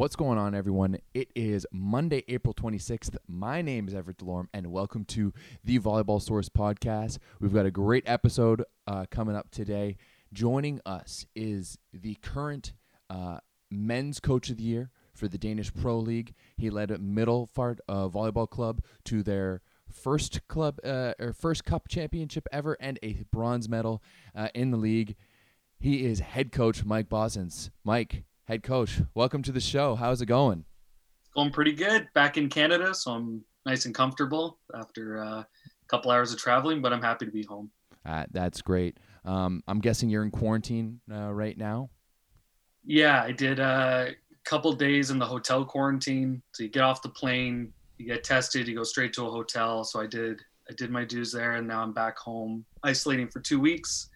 What's going on, everyone? It is Monday, April 26th. My name is Everett Delorme, and welcome to the Volleyball Source podcast. We've got a great episode uh, coming up today. Joining us is the current uh, men's coach of the year for the Danish Pro League. He led Middelfart uh, Volleyball Club to their first club uh, or first cup championship ever and a bronze medal uh, in the league. He is head coach Mike Bossence. Mike, head coach, welcome to the show. How's it going? It's going pretty good. Back in Canada, so I'm nice and comfortable after uh, a couple hours of traveling, but I'm happy to be home. Uh, that's great. Um, I'm guessing you're in quarantine uh, right now. Yeah, I did a couple days in the hotel quarantine. So you get off the plane, you get tested, you go straight to a hotel. So I did I did my dues there, and now I'm back home isolating for two weeks.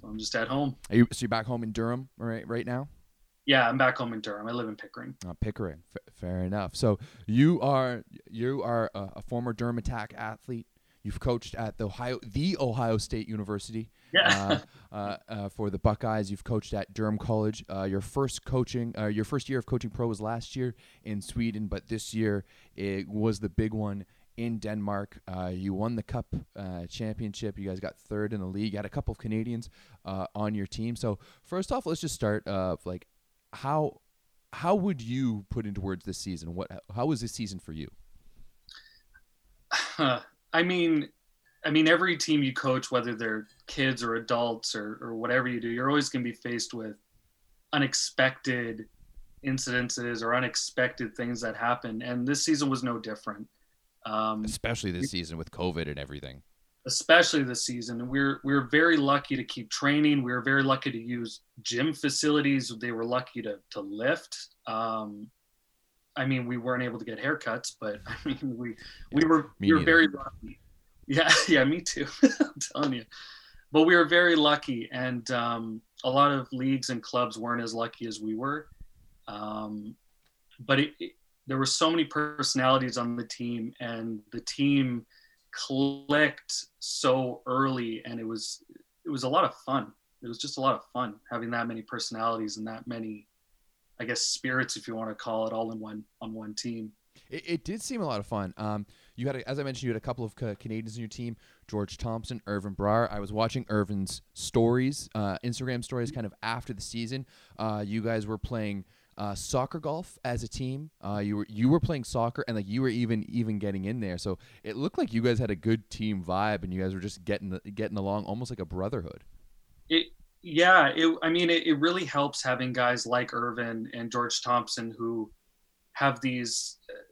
So I'm just at home. Are you, so you're back home in Durham right right now? Yeah, I'm back home in Durham. I live in Pickering. Uh, Pickering, F- fair enough. So you are you are a, a, former Durham Attack athlete. You've coached at the Ohio the Ohio State University. Yeah. uh, uh, uh for the Buckeyes, you've coached at Durham College. Uh, your first coaching, uh, your first year of coaching pro was last year in Sweden, but this year it was the big one in Denmark. Uh, you won the Cup uh, championship. You guys got third in the league. You had a couple of Canadians uh, on your team. So first off, let's just start. Uh, like, how how would you put into words this season? What how was this season for you? I mean, I mean, every team you coach, whether they're kids or adults or, or whatever you do, you're always going to be faced with unexpected incidences or unexpected things that happen. And this season was no different. Um, especially this season with COVID and everything. Especially this season, we're we're very lucky to keep training. We are very lucky to use gym facilities. They were lucky to to lift. Um, I mean, we weren't able to get haircuts, but I mean, we we were me we were very lucky. Yeah, yeah, me too. I'm telling you, but we were very lucky, and um, a lot of leagues and clubs weren't as lucky as we were. Um, but it, it, there were so many personalities on the team, and the team clicked so early, and it was it was a lot of fun. It was just a lot of fun having that many personalities and that many, I guess, spirits, if you want to call it, all in one on one team. It, it did seem a lot of fun. Um, you had, a, as I mentioned, you had a couple of Canadians in your team: George Thompson, Irvin Brar. I was watching Irvin's stories, uh, Instagram stories, kind of after the season. Uh, you guys were playing uh, soccer golf as a team. Uh, you were you were playing soccer and like you were even even getting in there. So it looked like you guys had a good team vibe and you guys were just getting getting along almost like a brotherhood. It yeah. It, I mean, it, it really helps having guys like Irvin and George Thompson who have these uh,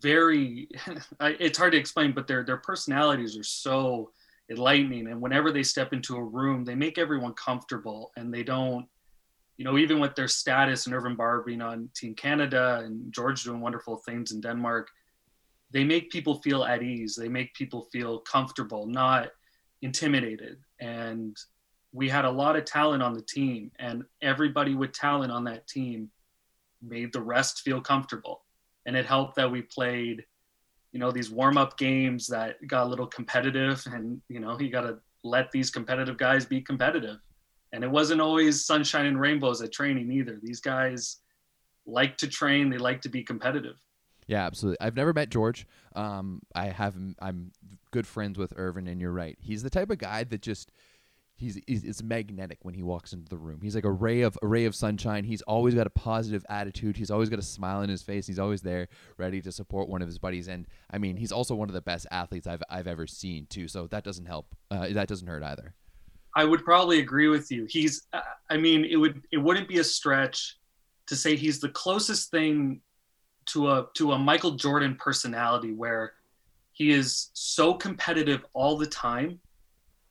very. it's hard to explain, but their their personalities are so enlightening and whenever they step into a room they make everyone comfortable and they don't you know, even with their status and Irvin Brar being on Team Canada and George doing wonderful things in Denmark, they make people feel at ease. They make people feel comfortable, not intimidated. And we had a lot of talent on the team, and everybody with talent on that team made the rest feel comfortable. And it helped that we played, you know, these warm up games that got a little competitive, and, you know, you got to let these competitive guys be competitive and it wasn't always sunshine and rainbows at training either. These guys like to train, they like to be competitive. Yeah, absolutely. I've never met George. Um, I have. I'm good friends with Irvin, and you're right. He's the type of guy that just he's, he's it's magnetic when he walks into the room. He's like a ray of a ray of sunshine. He's always got a positive attitude. He's always got a smile on his face. He's always there, ready to support one of his buddies. And I mean, he's also one of the best athletes I've I've ever seen too. So that doesn't help. Uh, that doesn't hurt either. I would probably agree with you. He's, uh, I mean, it would it wouldn't be a stretch to say he's the closest thing to a to a Michael Jordan personality, where he is so competitive all the time,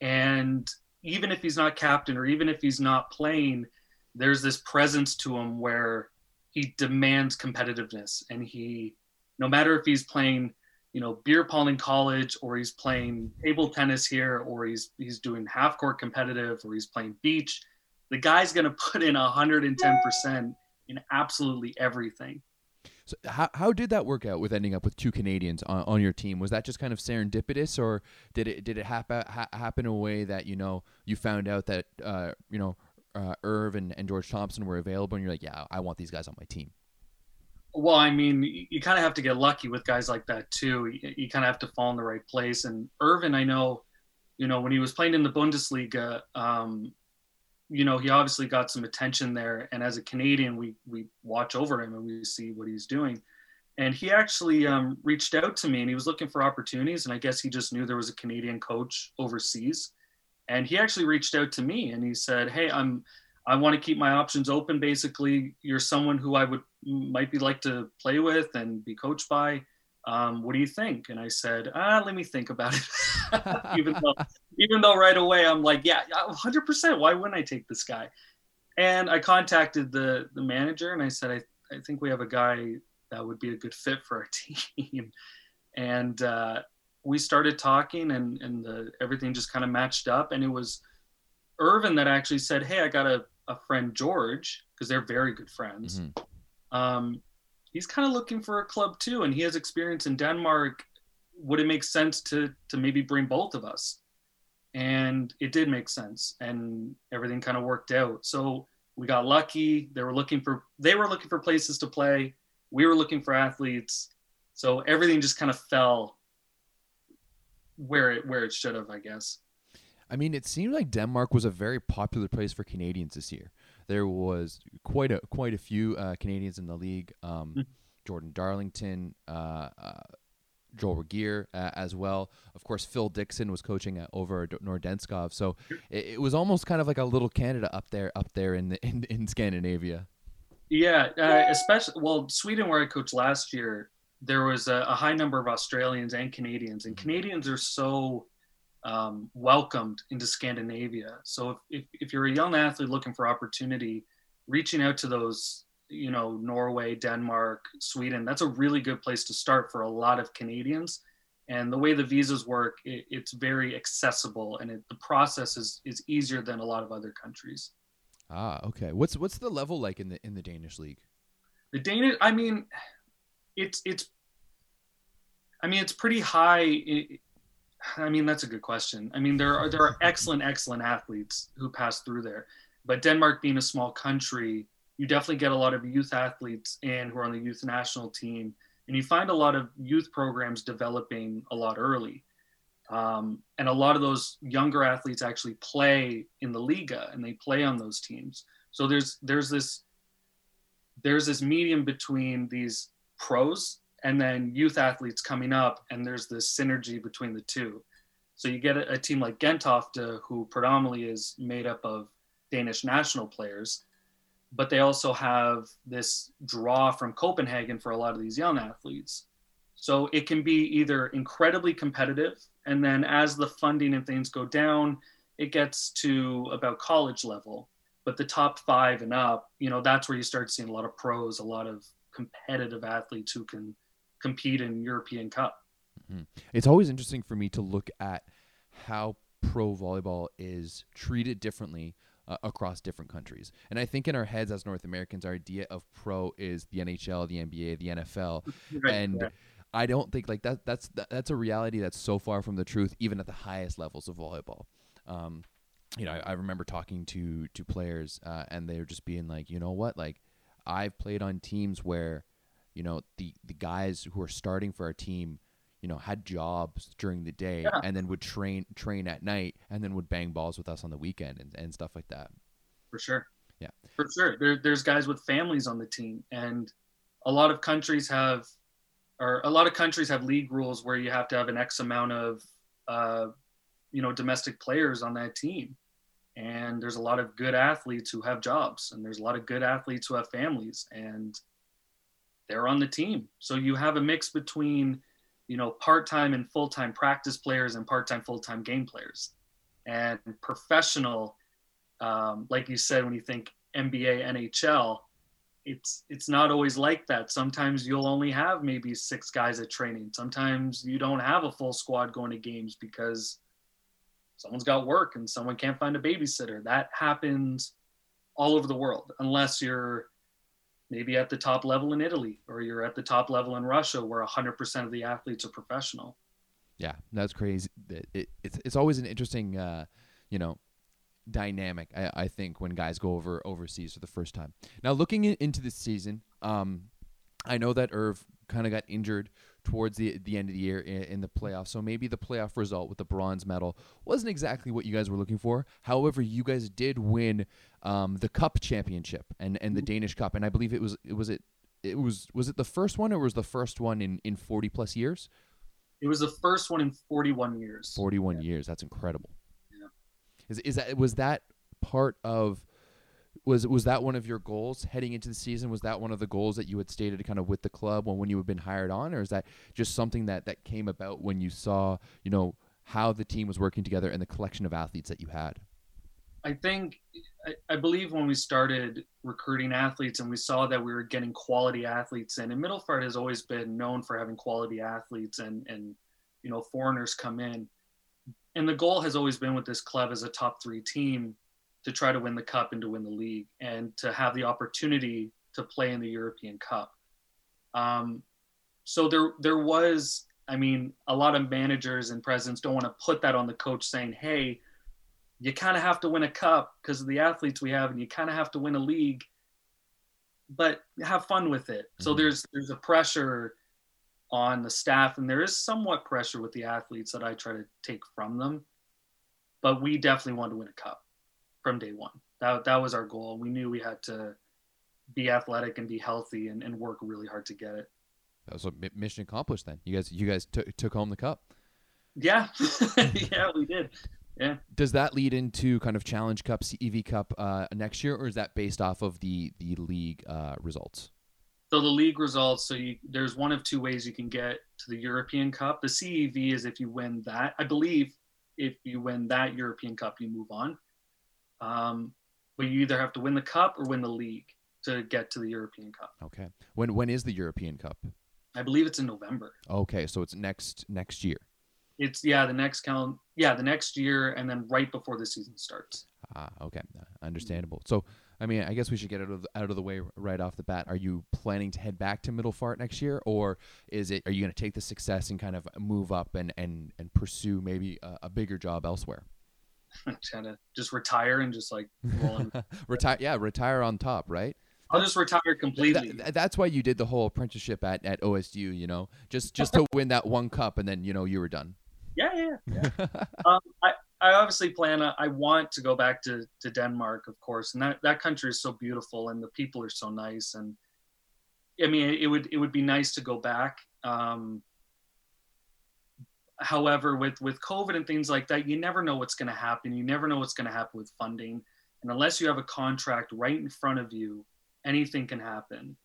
and even if he's not captain or even if he's not playing, there's this presence to him where he demands competitiveness, and he, no matter if he's playing you know beer pong in college or he's playing table tennis here or he's he's doing half court competitive or he's playing beach the guy's going to put in 110% in absolutely everything so how, how did that work out with ending up with two Canadians on, on your team? Was that just kind of serendipitous, or did it did it happen ha- happen in a way that you know you found out that uh, you know uh, Irv and, and George Thompson were available, and you're like, yeah, I want these guys on my team? Well, I mean, you, kind of have to get lucky with guys like that too. You, you kind of have to fall in the right place. And Irvin, I know, you know, when he was playing in the Bundesliga, um, you know, he obviously got some attention there. And as a Canadian, we we watch over him and we see what he's doing. And he actually um, reached out to me and he was looking for opportunities. And I guess he just knew there was a Canadian coach overseas. And he actually reached out to me and he said, "Hey, I'm I want to keep my options open. Basically, you're someone who I would might be like to play with and be coached by. Um, what do you think? And I said, ah, let me think about it. even though, even though right away I'm like, yeah, 100%. Why wouldn't I take this guy? And I contacted the the manager and I said, I, I think we have a guy that would be a good fit for our team. and uh, we started talking and and the, everything just kind of matched up. And it was Irvin that actually said, hey, I got a, a friend George because they're very good friends. Mm-hmm. Um, he's kind of looking for a club too, and he has experience in Denmark. Would it make sense to to maybe bring both of us? And it did make sense, and everything kind of worked out. So we got lucky. They were looking for they were looking for places to play. We were looking for athletes. So everything just kind of fell where it where it should have, I guess. I mean, it seemed like Denmark was a very popular place for Canadians this year. There was quite a quite a few uh, Canadians in the league. Um, mm-hmm. Jordan Darlington, uh, uh, Joel Regehr uh, as well. Of course, Phil Dixon was coaching at, over at Nordenskov. So it, it, was almost kind of like a little Canada up there, up there in the, in, in Scandinavia. Yeah, uh, especially well, Sweden, where I coached last year, there was a, a, high number of Australians and Canadians, and mm-hmm. Canadians are so um, welcomed into Scandinavia. So if, if, if you're a young athlete looking for opportunity, reaching out to those, you know, Norway, Denmark, Sweden, that's a really good place to start for a lot of Canadians. And the way the visas work, it, it's very accessible, and it, the process is is easier than a lot of other countries. Ah, okay. What's what's the level like in the in the Danish league? The Danish, I mean, it's it's I mean, it's pretty high. I mean, that's a good question. I mean, there are there are excellent, excellent athletes who pass through there, but Denmark being a small country, you definitely get a lot of youth athletes in who are on the youth national team, and you find a lot of youth programs developing a lot early. Um, and a lot of those younger athletes actually play in the Liga and they play on those teams. So there's there's this there's this medium between these pros and then youth athletes coming up, and there's this synergy between the two. So you get a, a team like Gentofte, who predominantly is made up of Danish national players, but they also have this draw from Copenhagen for a lot of these young athletes. So it can be either incredibly competitive, and then as the funding and things go down, it gets to about college level. But the top five and up, you know, that's where you start seeing a lot of pros, a lot of competitive athletes who can compete in European Cup. Mm-hmm. It's always interesting for me to look at how pro volleyball is treated differently uh, across different countries. And I think in our heads as North Americans, our idea of pro is the NHL, the NBA, the NFL, right, and right. I don't think like that. That's that, that's a reality that's so far from the truth, even at the highest levels of volleyball. Um, you know, I, I, remember talking to to players, uh, and they were just being like, you know what, like I've played on teams where you know the the guys who are starting for our team you know had jobs during the day yeah. and then would train train at night and then would bang balls with us on the weekend and, and stuff like that. For sure. Yeah. For sure. There, there's guys with families on the team and a lot of countries have or a lot of countries have league rules where you have to have an x amount of uh, you know domestic players on that team. And there's a lot of good athletes who have jobs and there's a lot of good athletes who have families. And they're on the team. So you have a mix between, you know, part-time and full-time practice players and part-time full-time game players. And professional, um, like you said, when you think NBA, NHL, it's it's not always like that. Sometimes you'll only have maybe six guys at training. Sometimes you don't have a full squad going to games because someone's got work and someone can't find a babysitter. That happens all over the world, unless you're maybe at the top level in Italy or you're at the top level in Russia where 100% of the athletes are professional. Yeah, that's crazy. It, it, it's, it's always an interesting, uh, you know, dynamic, I, I think, when guys go over overseas for the first time. Now, looking into the season, um, I know that Irv kind of got injured towards the the end of the year in, in, the playoffs. So maybe the playoff result with the bronze medal wasn't exactly what you guys were looking for. However, you guys did win um, the cup championship and, and the. Danish Cup, and I believe it was it was it it was was it the first one or was the first one in in forty plus years? It was the first one in forty one years. Forty one yeah. years. That's incredible. Yeah. Is is that was that part of was was that one of your goals heading into the season? Was that one of the goals that you had stated kind of with the club when, when you had been hired on, or is that just something that that came about when you saw you know how the team was working together and the collection of athletes that you had? I think I, I believe when we started recruiting athletes and we saw that we were getting quality athletes in, and Middelfart has always been known for having quality athletes and and you know foreigners come in, and the goal has always been with this club as a top three team to try to win the cup and to win the league and to have the opportunity to play in the European Cup. Um, so there there was, I mean, a lot of managers and presidents don't want to put that on the coach saying, "Hey, you kind of have to win a cup because of the athletes we have, and you kind of have to win a league." But have fun with it. Mm-hmm. So there's there's a pressure on the staff, and there is somewhat pressure with the athletes that I try to take from them. But we definitely want to win a cup from day one. That that was our goal. We knew we had to be athletic and be healthy and, and work really hard to get it. That was a mission accomplished. Then you guys you guys t- took home the cup. Yeah, yeah, we did. Yeah. Does that lead into kind of Challenge Cup, CEV Cup uh, next year, or is that based off of the the league uh, results? So the league results. So you, there's one of two ways you can get to the European Cup. The CEV is if you win that. I believe if you win that European Cup, you move on. Um, but you either have to win the cup or win the league to get to the European Cup. Okay. When when is the European Cup? I believe it's in November. Okay, so it's next next year. It's yeah, the next count yeah, the next year and then right before the season starts. Ah, okay. Understandable. So, I mean, I guess we should get out of the, out of the way right off the bat. Are you planning to head back to Middelfart next year or is it are you going to take the success and kind of move up and and and pursue maybe a, a bigger job elsewhere? kind of just retire and just like retire. Yeah, retire on top, right? I'll just retire completely. That, that's why you did the whole apprenticeship at, at OSU, you know, just just to win that one cup, and then you know you were done. Yeah, yeah, yeah. um, I I obviously plan. Uh, I want to go back to to Denmark, of course, and that that country is so beautiful, and the people are so nice, and I mean, it would it would be nice to go back. Um, however with with covid and things like that you never know what's going to happen. You never know what's going to happen with funding. And unless you have a contract right in front of you anything can happen.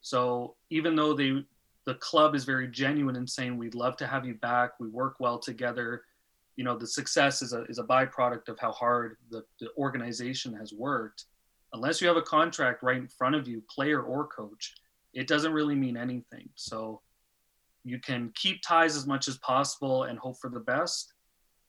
So even though they the club is very genuine in saying we'd love to have you back. We work well together. You know the success is a, is a byproduct of how hard the, the organization has worked. Unless you have a contract right in front of you player or coach it doesn't really mean anything. So you can keep ties as much as possible and hope for the best.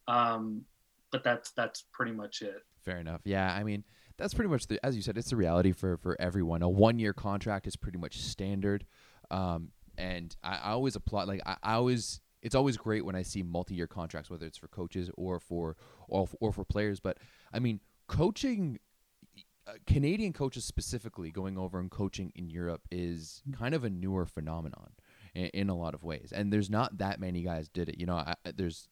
Um, but that's that's pretty much it. Fair enough. Yeah, I mean that's pretty much the as you said, it's the reality for for everyone. A one year contract is pretty much standard. Um, and I, I always applaud like I, I always it's always great when I see multi year contracts, whether it's for coaches or for or, or for players. But I mean, coaching uh, Canadian coaches specifically going over and coaching in Europe is mm. kind of a newer phenomenon in, in a lot of ways. And there's not that many guys did it. You know, I, there's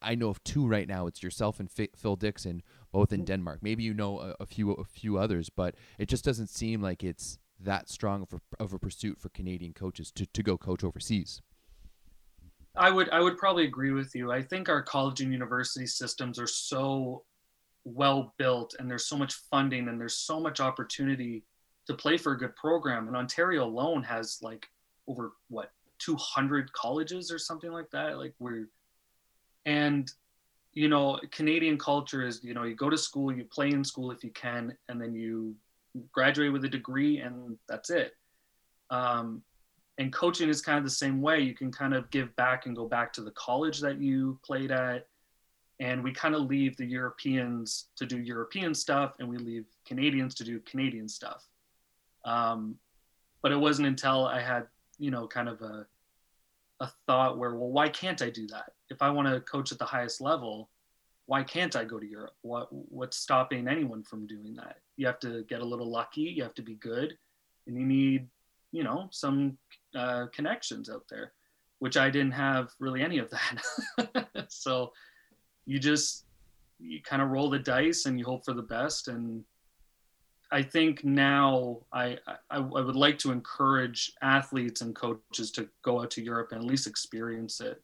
I know of two right now. It's yourself and Phil Dixon, both in. Denmark. Maybe you know a, a, few a few others, but it just doesn't seem like it's that strong of a, of a pursuit for Canadian coaches to, to go coach overseas. I would I would probably agree with you. I think our college and university systems are so well built and there's so much funding and there's so much opportunity to play for a good program. And Ontario alone has like over what 200 colleges or something like that like we're and you know canadian culture is you know you go to school you play in school if you can and then you graduate with a degree and that's it. Um, and coaching is kind of the same way. You can kind of give back and go back to the college that you played at and we kind of leave the europeans to do european stuff and we leave canadians to do canadian stuff. Um, but it wasn't until i had you know kind of a a thought where, well, why can't I do that? If I want to coach at the highest level, why can't I go to Europe? What what's stopping anyone from doing that? You have to get a little lucky, you have to be good, and you need you know some uh, connections out there, which I didn't have really any of that. so you just you kind of roll the dice and you hope for the best. And I think now I, I, I would like to encourage athletes and coaches to go out to Europe and at least experience it.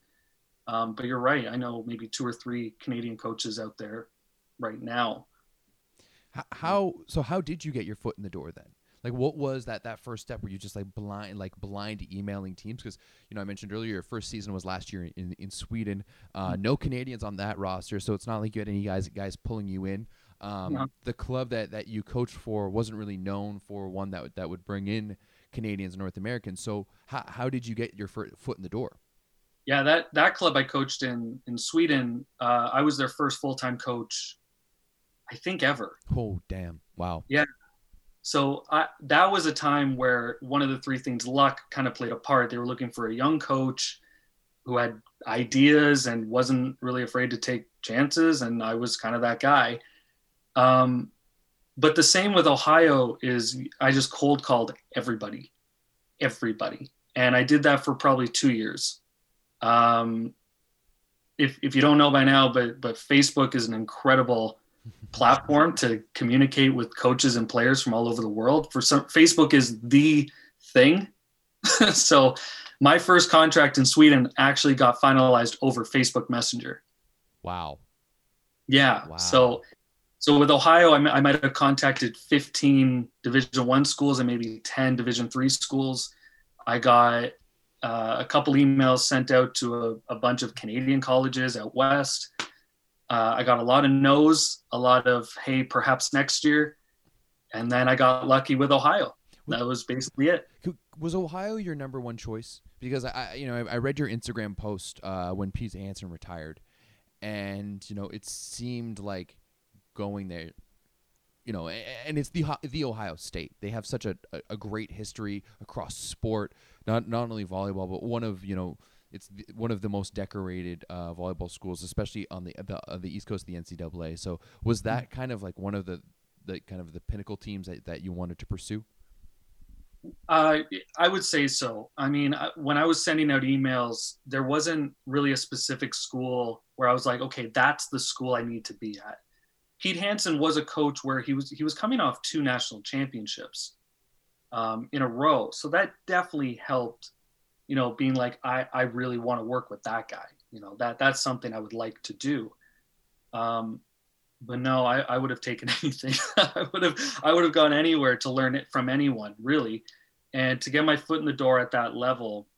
Um, but you're right. I know maybe two or three Canadian coaches out there right now. How so? How did you get your foot in the door then? Like, what was that that first step? Were you just like blind, like blind emailing teams? Because you know, I mentioned earlier, your first season was last year in in Sweden. Uh, mm-hmm. no Canadians on that roster, so it's not like you had any guys guys pulling you in. Um, yeah. The club that that you coached for wasn't really known for one that would, that would bring in Canadians, and North Americans. So, how how did you get your foot in the door? Yeah, that that club I coached in in Sweden, uh, I was their first full time coach, I think ever. Oh damn! Wow. Yeah, so I, that was a time where one of the three things luck kind of played a part. They were looking for a young coach who had ideas and wasn't really afraid to take chances, and I was kind of that guy. Um, but the same with Ohio is I just cold called everybody, everybody, and I did that for probably two years. Um, if if you don't know by now, but but Facebook is an incredible platform to communicate with coaches and players from all over the world. For some, Facebook is the thing. so, my first contract in Sweden actually got finalized over Facebook Messenger. Wow. Yeah. Wow. So, so with Ohio, I, I might have contacted 15 Division One schools and maybe 10 Division Three schools. I got uh, a couple emails sent out to a, a bunch of Canadian colleges out west uh, I got a lot of no's, a lot of hey, perhaps next year, and then I got lucky with Ohio. That was basically it. Was Ohio your number one choice? Because I, you know, I, read your Instagram post uh, when Pete Hanson retired, and you know, it seemed like going there you know, and it's the the Ohio State. They have such a, a great history across sport, not not only volleyball, but one of you know it's the, one of the most decorated uh, volleyball schools, especially on the the, uh, the east coast of the NCAA. So was that kind of like one of the the kind of the pinnacle teams that, that you wanted to pursue? Uh, I would say so. I mean, when I was sending out emails, there wasn't really a specific school where I was like, okay, that's the school I need to be at. Pete Hanson was a coach where he was he was coming off two national championships um, in a row, so that definitely helped you know, being like, I, I really want to work with that guy. You know, that that's something I would like to do. Um, but no, I, I would have taken anything. I would have I would have gone anywhere to learn it from anyone, really. And to get my foot in the door at that level.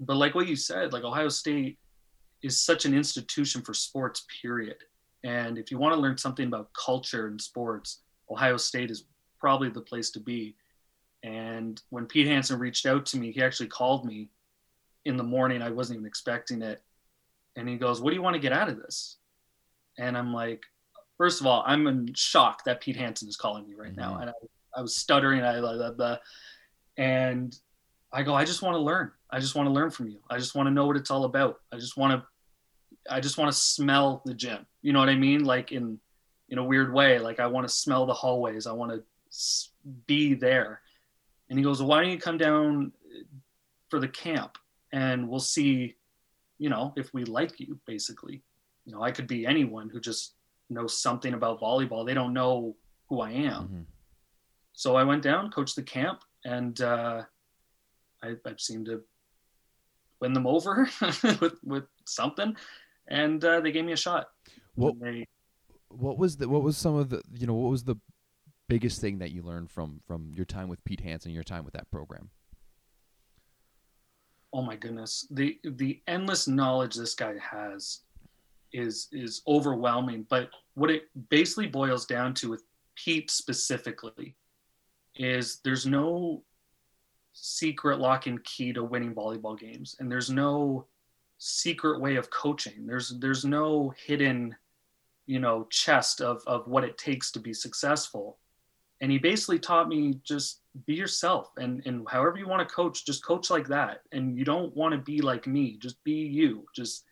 But like what you said, like Ohio State is such an institution for sports, period. And if you want to learn something about culture and sports, Ohio State is probably the place to be. And when Pete Hanson reached out to me, he actually called me in the morning. I wasn't even expecting it. And he goes, What do you want to get out of this? And I'm like, First of all, I'm in shock that Pete Hanson is calling me right mm-hmm. now. And I, I was stuttering. I, blah, blah, and I go, I just want to learn. I just want to learn from you. I just want to know what it's all about. I just want to, I just want to smell the gym. You know what I mean? Like in, in a weird way. Like I want to smell the hallways. I want to be there. And he goes, well, why don't you come down for the camp? and we'll see you know if we like you basically you know i could be anyone who just knows something about volleyball they don't know who i am mm-hmm. so i went down coached the camp and uh, I, I seemed to win them over with with something and uh, they gave me a shot. What they, what was the what was some of the you know what was the biggest thing that you learned from from your time with Pete Hanson your time with that program? Oh my goodness. The the endless knowledge this guy has is is overwhelming but what it basically boils down to with pete specifically is there's no secret lock and key to winning volleyball games and there's no secret way of coaching. There's there's no hidden you know chest of of what it takes to be successful. And he basically taught me just be yourself and and however you want to coach just coach like that. And you don't want to be like me. Just be you. Just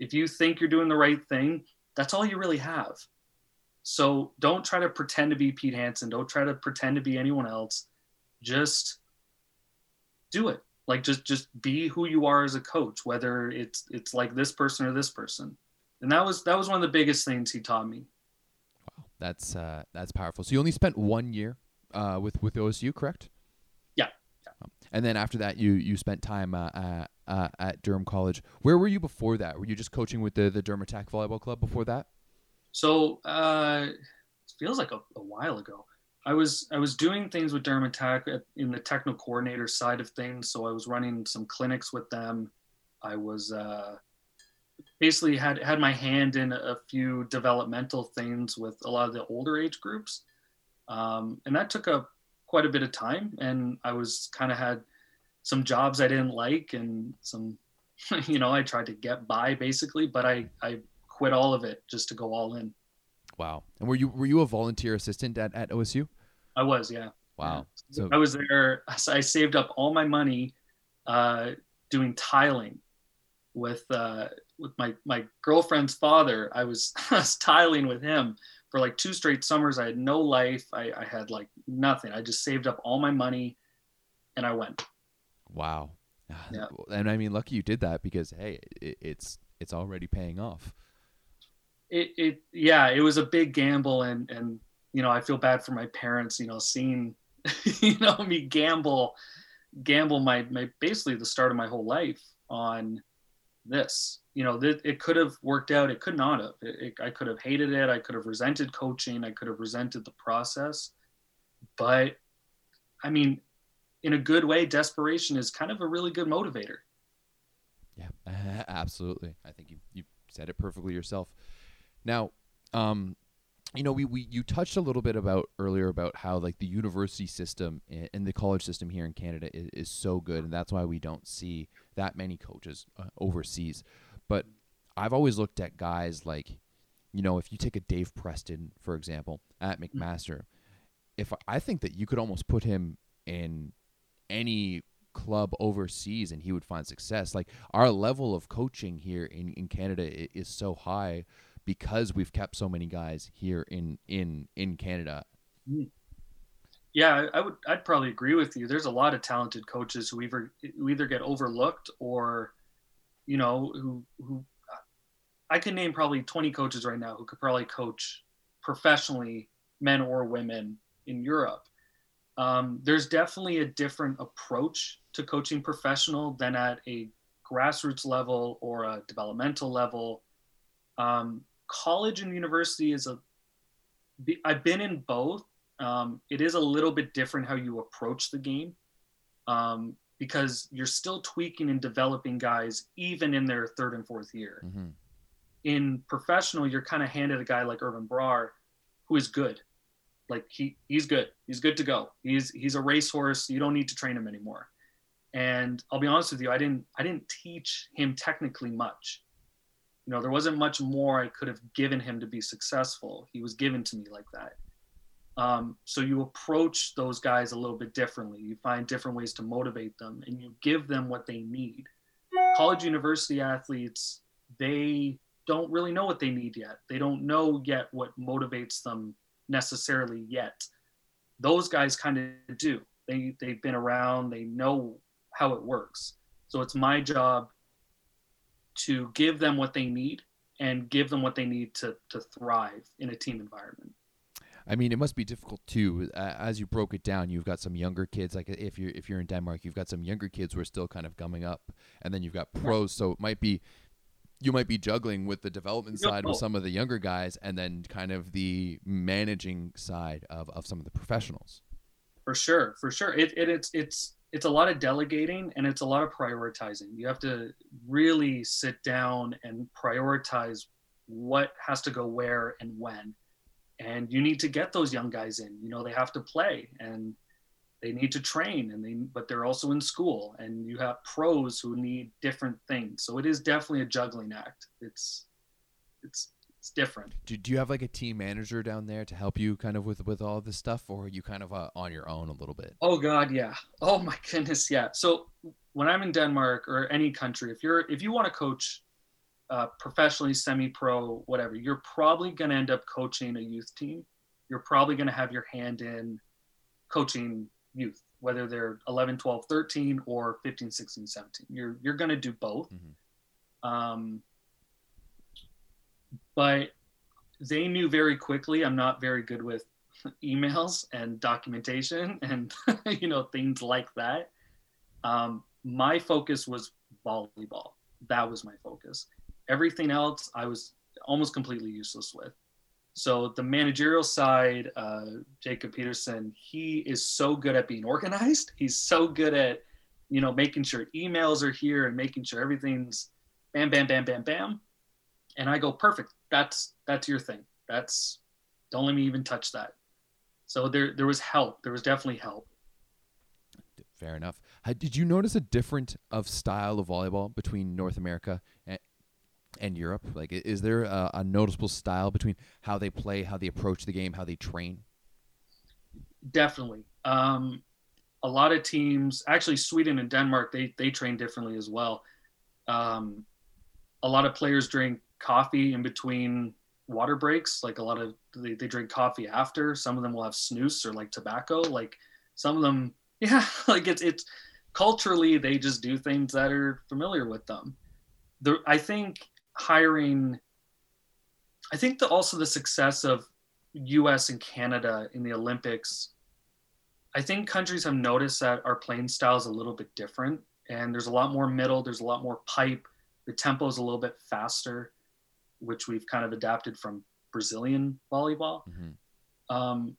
if you think you're doing the right thing that's all you really have. So don't try to pretend to be pete hanson. Don't try to pretend to be anyone else. Just do it. Like just just be who you are as a coach, whether it's it's like this person or this person. And that was that was one of the biggest things he taught me. Wow, that's uh, that's powerful. So you only spent one year uh, with with OSU, correct? Yeah. yeah. Um, and then after that, you you spent time uh, uh, uh, at Durham College. Where were you before that? Were you just coaching with the the Durham Attack Volleyball Club before that? So uh, it feels like a, a while ago. I was I was doing things with Durham Attack in the technical coordinator side of things. So I was running some clinics with them. I was uh, basically had had my hand in a few developmental things with a lot of the older age groups, um, and that took up quite a bit of time. And I was kind of had some jobs I didn't like and some, you know, I tried to get by basically, but I I quit all of it just to go all in. Wow. And were you were you a volunteer assistant at, at OSU? I was, yeah. Wow. So I was there. I saved up all my money uh, doing tiling with uh, with my my girlfriend's father. I was, I was tiling with him for like two straight summers. I had no life. I, I had like nothing. I just saved up all my money, and I went. Wow. Yeah. And I mean, lucky you did that because hey, it, it's it's already paying off it, it yeah it was a big gamble and and you know i feel bad for my parents you know seeing you know me gamble gamble my, my basically the start of my whole life on this. You know that it could have worked out it could not have. It, it, i could have hated it i could have resented coaching i could have resented the process. But i mean in a good way desperation is kind of a really good motivator. Yeah absolutely. I think you, you said it perfectly yourself now, um, you know, we, we you touched a little bit about earlier about how like the university system and the college system here in Canada is, is so good, and that's why we don't see that many coaches uh, overseas. But I've always looked at guys like, you know, if you take a Dave Preston for example at mm. McMaster, if I think that you could almost put him in any club overseas and he would find success. Like our level of coaching here in, in Canada is so high because we've kept so many guys here in in in Canada. Mm. Yeah, I would. I'd probably agree with you. There's a lot of talented coaches who either who either get overlooked or, you know, who who. I can name probably 20 coaches right now who could probably coach professionally, men or women, in Europe. Um, there's definitely a different approach to coaching professional than at a grassroots level or a developmental level. Um, college and university is a I've been in both. Um, it is a little bit different how you approach the game um, because you're still tweaking and developing guys even in their third and fourth year. Mm-hmm. In professional, you're kind of handed a guy like Irvin Brar, who is good. Like he he's good. He's good to go. He's he's a racehorse. You don't need to train him anymore. And I'll be honest with you, I didn't I didn't teach him technically much you know there wasn't much more i could have given him to be successful. He was given to me like that. Um, so you approach those guys a little bit differently. You find different ways to motivate them and you give them what they need. College university athletes they don't really know what they need yet. They don't know yet what motivates them necessarily yet. Those guys kind of do. They they've been around. They know how it works. So it's my job to give them what they need and give them what they need to to thrive in a team environment. I mean, it must be difficult too. Uh, as you broke it down, you've got some younger kids. Like if you're if you're in Denmark, you've got some younger kids who are still kind of coming up, and then you've got pros. So it might be you might be juggling with the development side with some of the younger guys, and then kind of the managing side of, of some of the professionals. For sure, for sure. It, it it's it's it's a lot of delegating and it's a lot of prioritizing. You have to really sit down and prioritize what has to go where and when. And you need to get those young guys in. You know, they have to play and they need to train and they but they're also in school and you have pros who need different things. So it is definitely a juggling act. It's it's it's different. Do, do you have like a team manager down there to help you kind of with with all this stuff, or are you kind of uh, on your own a little bit? Oh God, yeah. Oh my goodness, yeah. So when I'm in Denmark or any country, if you're if you want to coach uh, professionally, semi-pro, whatever, you're probably going to end up coaching a youth team. You're probably going to have your hand in coaching youth, whether they're 11, 12, 13 or 15, 16, 17. You're you're going to do both. Mm-hmm. Um, but they knew very quickly I'm not very good with emails and documentation and you know things like that. Um, my focus was volleyball. That was my focus. Everything else I was almost completely useless with. So the managerial side, uh, Jacob Peterson, he is so good at being organized. He's so good at, you know, making sure emails are here and making sure everything's bam, bam, bam, bam, bam. And I go, perfect. That's that's your thing. That's don't let me even touch that. So there there was help. There was definitely help. Fair enough. Did you notice a different of style of volleyball between North America and, and Europe? Like, is there a, a, noticeable style between how they play, how they approach the game, how they train? Definitely. Um, a lot of teams, actually, Sweden and Denmark, they they train differently as well. Um, a lot of players drink coffee in between water breaks. Like a lot of they, they drink coffee after. Some of them will have snus or like tobacco. Like some of them, yeah, like it's it's culturally they just do things that are familiar with them. The I think hiring I think the, also the success of US and Canada in the Olympics, I think countries have noticed that our playing style is a little bit different and there's a lot more middle, there's a lot more pipe, the tempo is a little bit faster, which we've kind of adapted from Brazilian volleyball. Mm-hmm. Um,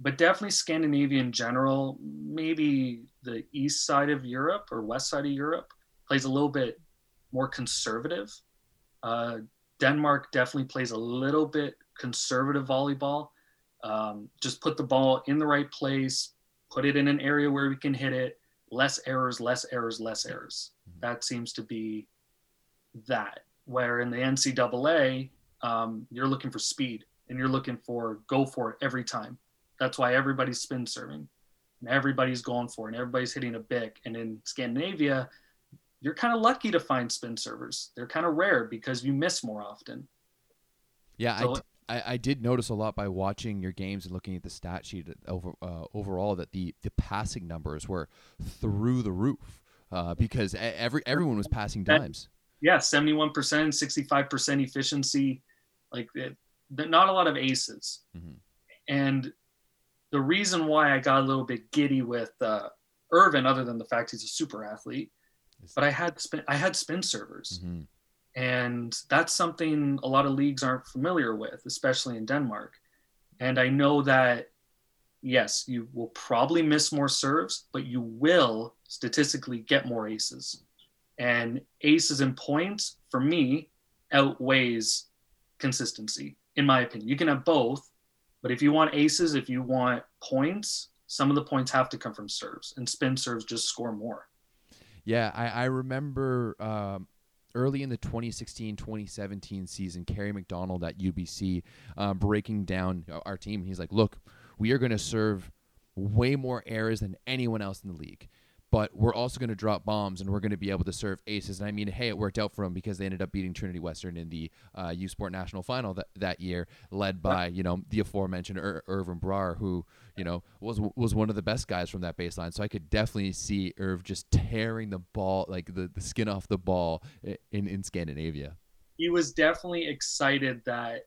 but definitely Scandinavia in general, maybe the east side of Europe or west side of Europe plays a little bit more conservative uh, Denmark definitely plays a little bit conservative volleyball. Um, just put the ball in the right place, put it in an area where we can hit it. Less errors, less errors, less errors. Mm-hmm. That seems to be that. Where in the NCAA, um, you're looking for speed and you're looking for go for it every time. That's why everybody's spin serving and everybody's going for it and everybody's hitting a bic. And in Scandinavia, you're kind of lucky to find spin servers. They're kind of rare because you miss more often. Yeah, so, I, d- I, I did notice a lot by watching your games and looking at the stat sheet over uh, overall that the the passing numbers were through the roof uh, because every everyone was passing dimes. Yeah, seventy one percent, sixty five percent efficiency, like it, not a lot of aces. Mm-hmm. And the reason why I got a little bit giddy with uh, Irvin, other than the fact he's a super athlete, but I had spin I had spin servers. Mm-hmm. And that's something a lot of leagues aren't familiar with, especially in Denmark. And I know that yes, you will probably miss more serves, but you will statistically get more aces. And aces and points for me outweighs consistency, in my opinion. You can have both, but if you want aces, if you want points, some of the points have to come from serves, and spin serves just score more. Yeah, I, I remember um, early in the 2016-2017 season, Kerry McDonald at UBC um, breaking down our team. He's like, "Look, we are going to serve way more errors than anyone else in the league." But we're also going to drop bombs and we're going to be able to serve aces. And I mean, hey, it worked out for them because they ended up beating Trinity Western in the uh, U Sport National Final that, that year, led by you know the aforementioned Ir- Irvin Brar, who you know was was one of the best guys from that baseline. So I could definitely see Irv just tearing the ball, like the, the skin off the ball in in Scandinavia. He was definitely excited that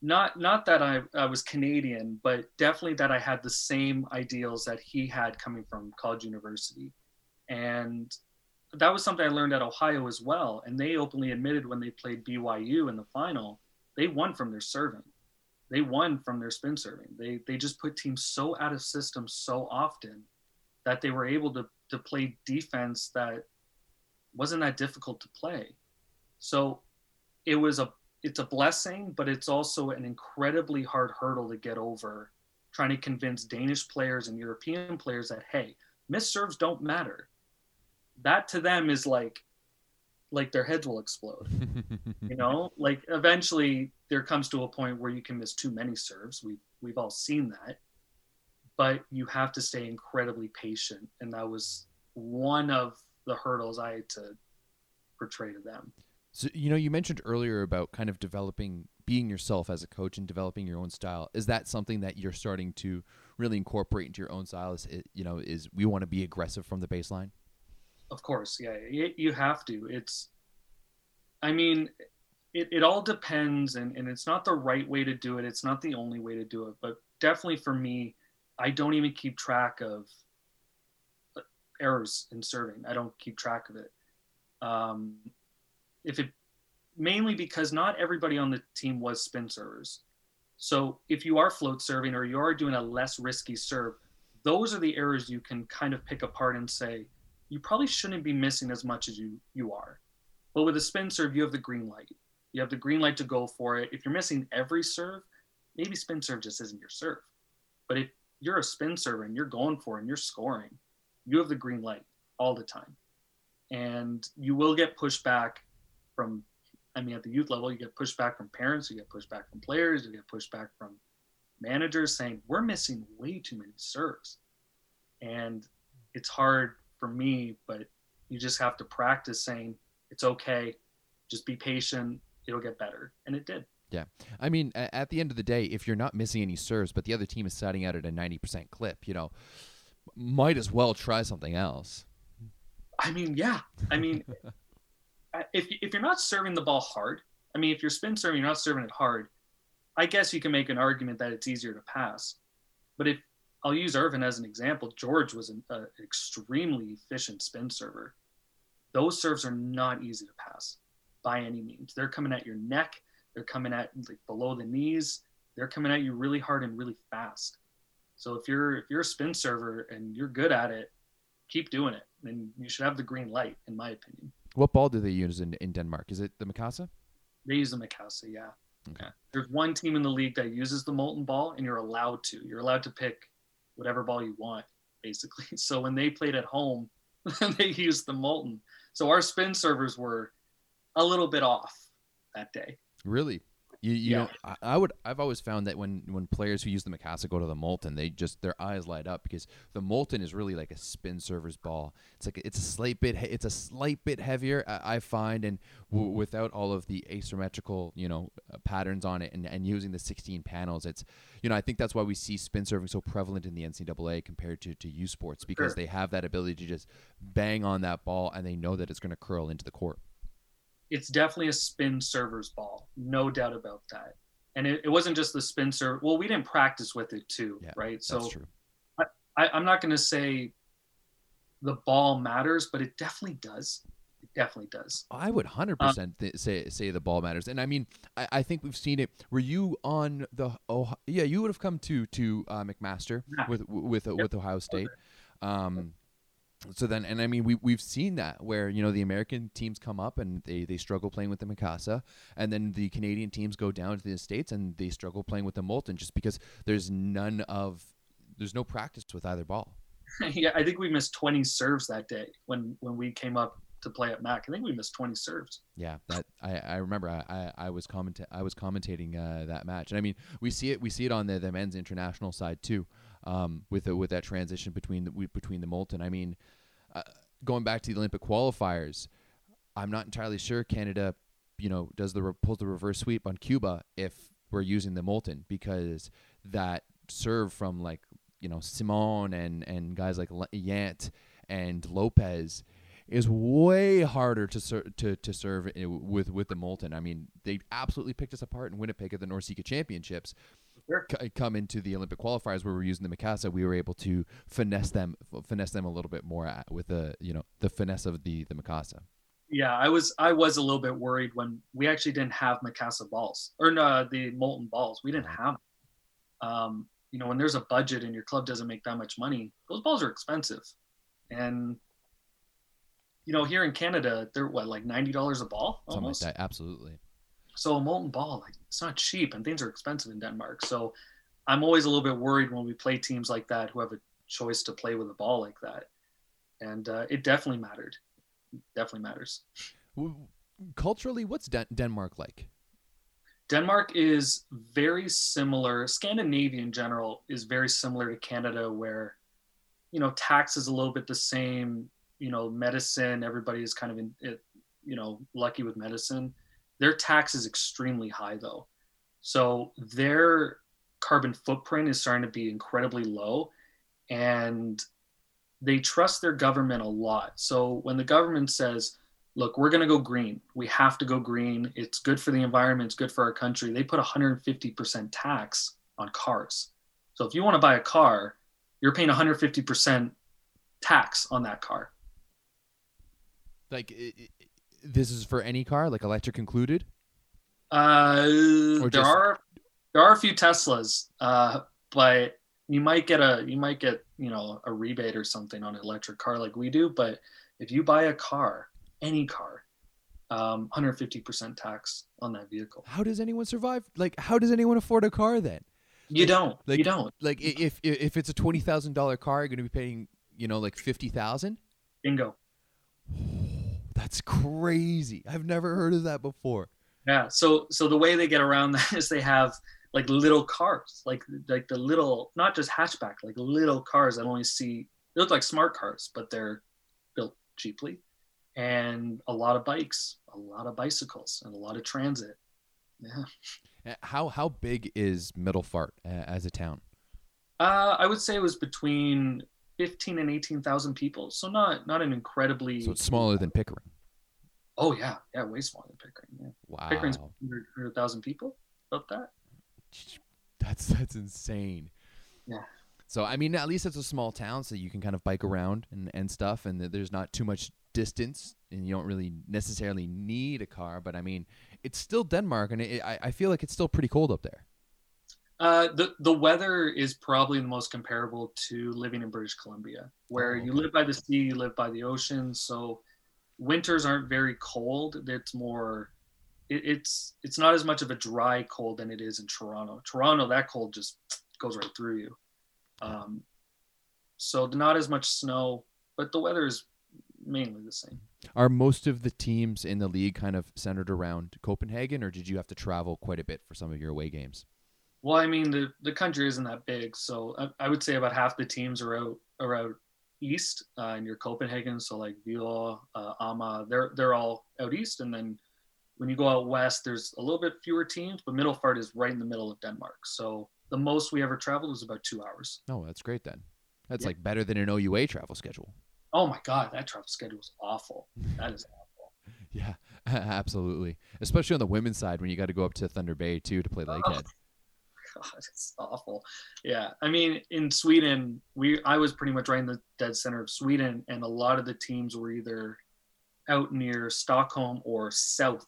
not not that I, I was Canadian, but definitely that I had the same ideals that he had coming from college university. And that was something I learned at Ohio as well. And they openly admitted when they played BYU in the final, they won from their serving. They won from their spin serving. They they just put teams so out of system so often that they were able to to play defense that wasn't that difficult to play. So it was a it's a blessing, but it's also an incredibly hard hurdle to get over. Trying to convince Danish players and European players that hey, miss serves don't matter. That to them is like, like their heads will explode. you know, like eventually there comes to a point where you can miss too many serves. We we've all seen that, but you have to stay incredibly patient, and that was one of the hurdles I had to portray to them. So you know, you mentioned earlier about kind of developing, being yourself as a coach and developing your own style. Is that something that you're starting to really incorporate into your own style? Is it, you know is we want to be aggressive from the baseline? Of course yeah you have to. It's i mean it, it all depends and, and it's not the right way to do it. It's not the only way to do it but definitely for me i don't even keep track of uh, errors in serving. I don't keep track of it. Um, if it mainly because not everybody on the team was spin servers so if you are float serving or you are doing a less risky serve those are the errors you can kind of pick apart and say you probably shouldn't be missing as much as you you are but with a spin serve you have the green light you have the green light to go for it. If you're missing every serve, maybe spin serve just isn't your serve. But if you're a spin server and you're going for it and you're scoring, you have the green light all the time. And you will get pushed back from, I mean, at the youth level, you get pushed back from parents, you get pushed back from players, you get pushed back from managers saying, we're missing way too many serves. And it's hard for me, but you just have to practice saying, it's okay, just be patient, it'll get better. And it did. Yeah. I mean, at the end of the day, if you're not missing any serves, but the other team is setting out at a 90% clip, you know, might as well try something else. I mean, yeah. I mean, if, if you're not serving the ball hard, I mean, if you're spin serving, you're not serving it hard, I guess you can make an argument that it's easier to pass. But if I'll use Irvin as an example, George was an uh, extremely efficient spin server. Those serves are not easy to pass by any means. They're coming at your neck. They're coming at like below the knees. They're coming at you really hard and really fast. So if you're if you're a spin server and you're good at it, keep doing it. And you should have the green light, in my opinion. What ball do they use in, in Denmark? Is it the Mikasa? They use the Mikasa, yeah. Okay. There's one team in the league that uses the molten ball, and you're allowed to. You're allowed to pick whatever ball you want, basically. So when they played at home, they used the molten. So our spin servers were a little bit off that day. Really? You, you yeah. know, I, would. I've always found that when when players who use the Mikasa go to the Molten, they just their eyes light up because the Molten is really like a spin server's ball. It's like it's a slight bit. It's a slight bit heavier. I, I find, and w- without all of the asymmetrical, you know, uh, patterns on it, and, and using the 16 panels, it's, you know, I think that's why we see spin serving so prevalent in the NCAA compared to to U Sports because sure. they have that ability to just bang on that ball and they know that it's going to curl into the court it's definitely a spin server's ball, no doubt about that. And it, it wasn't just the spin server. Well, we didn't practice with it too, yeah, right? So I, I, I'm not going to say the ball matters, but it definitely does. It definitely does. I would hundred um, percent say say the ball matters, and I mean, I, I think we've seen it. Were you on the? Oh, yeah, you would have come to to uh, McMaster yeah. with with yep. with Ohio State. Um, so then and i mean we, we've seen that where you know the american teams come up and they, they struggle playing with the mikasa and then the canadian teams go down to the states and they struggle playing with the molten just because there's none of there's no practice with either ball. Yeah i think we missed 20 serves that day when when we came up to play at mac. I think we missed 20 serves. Yeah that i i remember i i, I was commenta- i was commentating uh, that match. And i mean we see it we see it on the the men's international side too um, with the, with that transition between the between the molten. I mean, uh, going back to the Olympic qualifiers, I'm not entirely sure Canada, you know, does the pulls the reverse sweep on Cuba if we're using the molten because that serve from like you know Simon and and guys like Yant and Lopez is way harder to ser- to to serve with with the molten. I mean, they absolutely picked us apart in Winnipeg at the NORCECA Championships, sure. c- come into the Olympic qualifiers where we're using the Mikasa, we were able to finesse them, finesse them a little bit more at, with the you know the finesse of the the Mikasa. Yeah, I was I was a little bit worried when we actually didn't have Mikasa balls or no, the molten balls. We didn't have. Um, you know, when there's a budget and your club doesn't make that much money, those balls are expensive, and you know, here in Canada, they're what like ninety dollars a ball, almost. Like that, absolutely. So a molten ball, like it's not cheap, and things are expensive in Denmark. So I'm always a little bit worried when we play teams like that who have a choice to play with a ball like that, and uh, it definitely mattered. definitely matters. Culturally, what's Den- Denmark like? Denmark is very similar. Scandinavia in general is very similar to Canada, where you know tax is a little bit the same. You know, medicine. Everybody is kind of in it. You know, lucky with medicine their tax is extremely high though. So their carbon footprint is starting to be incredibly low, and they trust their government a lot. So when the government says, "Look, we're going to go green. We have to go green. It's good for the environment. It's good for our country," they put 150% tax on cars. So if you want to buy a car, you're paying 150% tax on that car. Like this is for any car, like electric included. Uh, there just- are there are a few Teslas, uh, but you might get a you might get you know a rebate or something on an electric car like we do. But if you buy a car, any car, um, 150% tax on that vehicle. How does anyone survive? Like, how does anyone afford a car then? You Like- don't. like- you don't. Like, if if if it's a twenty thousand dollar car, you're going to be paying, you know, like fifty thousand. Bingo. That's crazy. I've never heard of that before. Yeah. So so the way they get around that is they have like little cars, like like the little not just hatchback, like little cars that only see they look like smart cars, but they're built cheaply, and a lot of bikes, a lot of bicycles, and a lot of transit. Yeah. Uh, How how big is Middelfart uh, as a town? Uh, I would say it was between fifteen and eighteen thousand people, so not not an incredibly. So it's smaller than Pickering. Oh yeah, yeah, way smaller than Pickering. Yeah. Wow, Pickering's 100,000 people. About that. that's that's insane. Yeah. So I mean, at least it's a small town, so you can kind of bike around and, and stuff, and there's not too much distance, and you don't really necessarily need a car. But I mean, it's still Denmark, and it, I I feel like it's still pretty cold up there. Uh, the the weather is probably the most comparable to living in British Columbia, where Oh, you live by the sea, you live by the ocean. So winters aren't very cold. It's more, it, it's it's not as much of a dry cold than it is in Toronto. Toronto, that cold just goes right through you. Um, so not as much snow, but the weather is mainly the same. Are most of the teams in the league kind of centered around Copenhagen, or did you have to travel quite a bit for some of your away games? Well, I mean, the, the country isn't that big, so I, I would say about half the teams are out are out east uh, near Copenhagen. So like Vila, uh, Ama, they're they're all out east, and then when you go out west, there's a little bit fewer teams, but Middelfart is right in the middle of Denmark. So the most we ever traveled was about two hours. Oh, that's great then. That's Yeah. like better than an OUA travel schedule. Oh my God, that travel schedule is awful. That is awful. Yeah, absolutely. Especially on the women's side when you got to go up to Thunder Bay too to play Lakehead. God, it's awful. Yeah, I mean, in Sweden, we I was pretty much right in the dead center of Sweden, and a lot of the teams were either out near Stockholm or South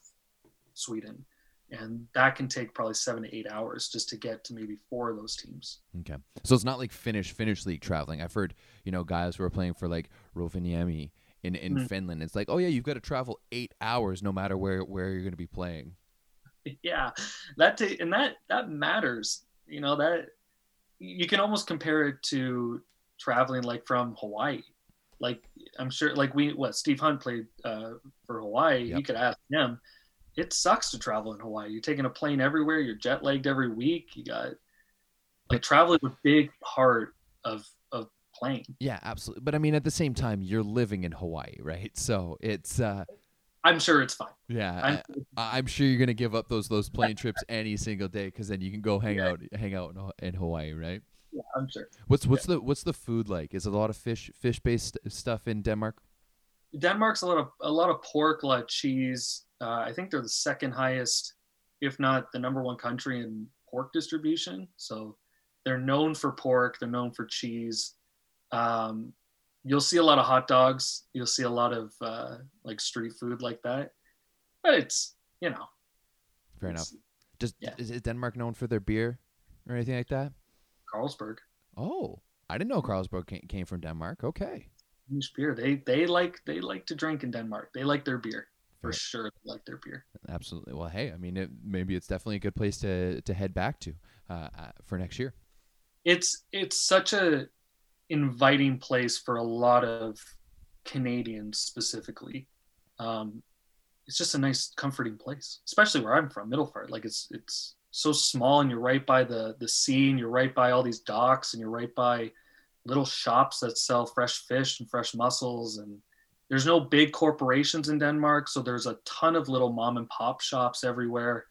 Sweden, and that can take probably seven to eight hours just to get to maybe four of those teams. Okay, so it's not like Finnish Finnish league traveling. I've heard you know guys who are playing for like Rovaniemi in in Mhm. Finland. It's like, oh yeah, you've got to travel eight hours no matter where where you're going to be playing. yeah, that ta- and that that matters. You know that you can almost compare it to traveling like from Hawaii. Like I'm sure, like we what Steve Hunt played uh, for Hawaii. You could ask him. It sucks to travel in Hawaii. You're taking a plane everywhere. You're jet lagged every week. You got like travel is a big part of of playing. Yeah, absolutely. But I mean, at the same time, you're living in Hawaii, right? So it's uh, I'm sure it's fine. yeah. I'm, I'm sure you're gonna give up those those plane trips any single day because then you can go hang Yeah. out hang out in, in Hawaii, right? yeah, I'm sure. What's what's the what's the food like? Is it a lot of fish fish based stuff in Denmark? Denmark's a lot of a lot of pork, a lot of cheese. Uh, I think they're the second highest, if not the number one country in pork distribution. So they're known for pork. They're known for cheese. Um, you'll see a lot of hot dogs. You'll see a lot of uh, like street food like that. But it's you know Fair enough. Just yeah. is, Denmark known for their beer or anything like that? Carlsberg. Oh, I didn't know Carlsberg came, from Denmark. Okay, beer. They they like they like to drink in Denmark. They like their beer for Fair. sure. They like their beer. absolutely. Well, hey, I mean, it, maybe it's definitely a good place to to head back to uh, uh, for next year. it's it's such a inviting place for a lot of Canadians specifically. Um, it's just a nice, comforting place, especially where I'm from, Middelfart. Like it's it's so small, and you're right by the the sea, and you're right by all these docks, and you're right by little shops that sell fresh fish and fresh mussels, and there's no big corporations in Denmark, so there's a ton of little mom and pop shops everywhere.